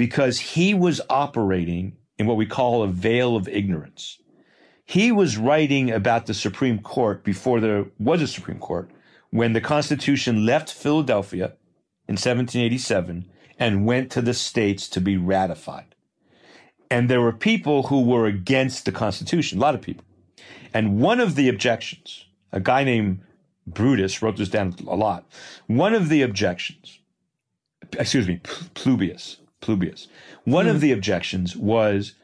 Because he was operating in what we call a veil of ignorance. He was writing about the Supreme Court before there was a Supreme Court when the Constitution left Philadelphia in 1787 and went to the states to be ratified. And there were people who were against the Constitution, a lot of people. And one of the objections, a guy named Brutus wrote this down a lot. One of the objections, excuse me, Plubius, Plubius. One of hmm. the objections was,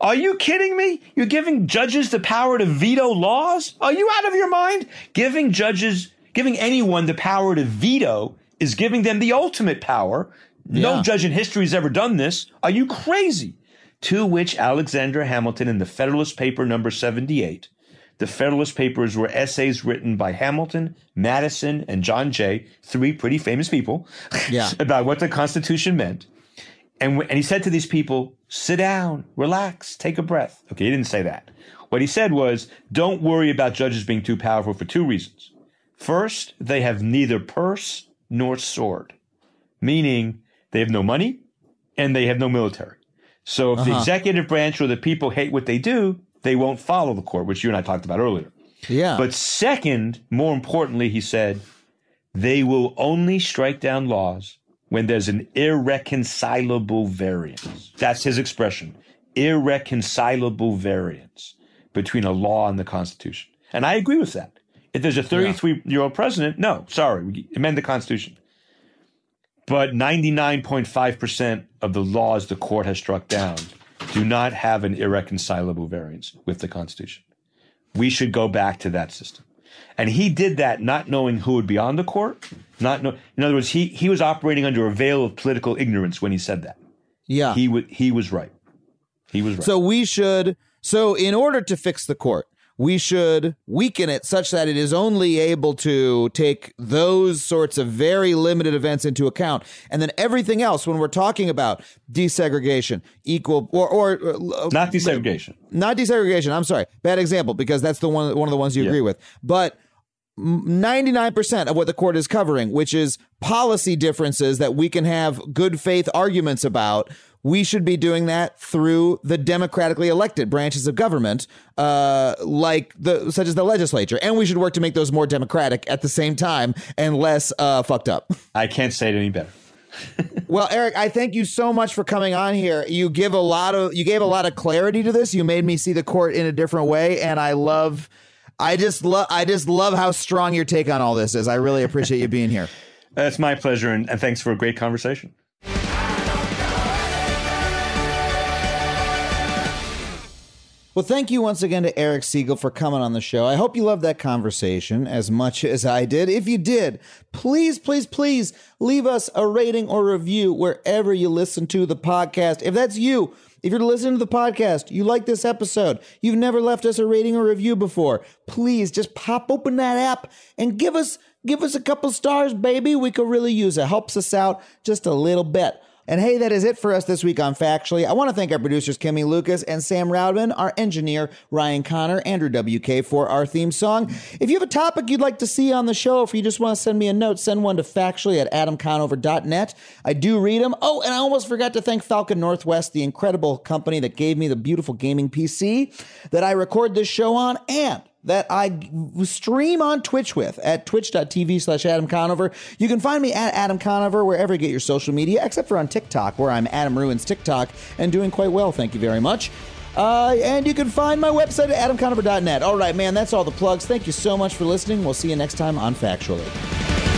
are you kidding me? You're giving judges the power to veto laws? Are you out of your mind? Giving judges, giving anyone the power to veto is giving them the ultimate power. No judge in history has ever done this. Are you crazy? To which Alexander Hamilton in the Federalist Paper number 78 the Federalist Papers were essays written by Hamilton, Madison, and John Jay, three pretty famous people, Yeah. about what the Constitution meant. And, w- and he said to these people, sit down, relax, take a breath. Okay, he didn't say that. What he said was, don't worry about judges being too powerful for two reasons. First, they have neither purse nor sword, meaning they have no money and they have no military. So if the uh-huh. executive branch or the people hate what they do, they won't follow the court, which you and I talked about earlier. Yeah. But second, more importantly, he said, they will only strike down laws when there's an irreconcilable variance. That's his expression irreconcilable variance between a law and the Constitution. And I agree with that. If there's a 33 year old president, no, sorry, we amend the Constitution. But 99.5% of the laws the court has struck down do not have an irreconcilable variance with the Constitution. We should go back to that system. And he did that not knowing who would be on the court, not know, in other words, he, he was operating under a veil of political ignorance when he said that. yeah. He w- he was right. He was right. So we should. So in order to fix the court, we should weaken it such that it is only able to take those sorts of very limited events into account, and then everything else. When we're talking about desegregation, equal or or uh, not desegregation. not desegregation. I'm sorry, bad example because that's the one one of the ones you Yeah. agree with. But 99% of what the court is covering, which is policy differences that we can have good faith arguments about, we should be doing that through the democratically elected branches of government, uh, like the such as the legislature, and we should work to make those more democratic at the same time and less uh, fucked up. I can't say it any better. Well, Eric, I thank you so much for coming on here. You give a lot of you gave a lot of clarity to this. You made me see the court in a different way, and I love. I just love. I just love how strong your take on all this is. I really appreciate you being here. It's my pleasure, and, and thanks for a great conversation. Well, thank you once again to Eric Segall for coming on the show. I hope you loved that conversation as much as I did. If you did, please, please, please leave us a rating or review wherever you listen to the podcast. If that's you, if you're listening to the podcast, you like this episode, you've never left us a rating or review before, please just pop open that app and give us give us a couple stars, baby. We could really use it. Helps us out just a little bit. And hey, that is it for us this week on Factually. I want to thank our producers, Kimmy Lucas and Sam Roudman, our engineer, Ryan Connor, Andrew WK for our theme song. If you have a topic you'd like to see on the show, if you just want to send me a note, send one to factually at adamconover.net. I do read them. Oh, and I almost forgot to thank Falcon Northwest, the incredible company that gave me the beautiful gaming PC that I record this show on. And that I stream on Twitch with at twitch.tv slash Adam Conover. You can find me at Adam Conover wherever you get your social media, except for on TikTok, where I'm Adam Ruins TikTok and doing quite well. Thank you very much. Uh, and you can find my website at adamconover.net. All right, man, that's all the plugs. Thank you so much for listening. We'll see you next time on Factually.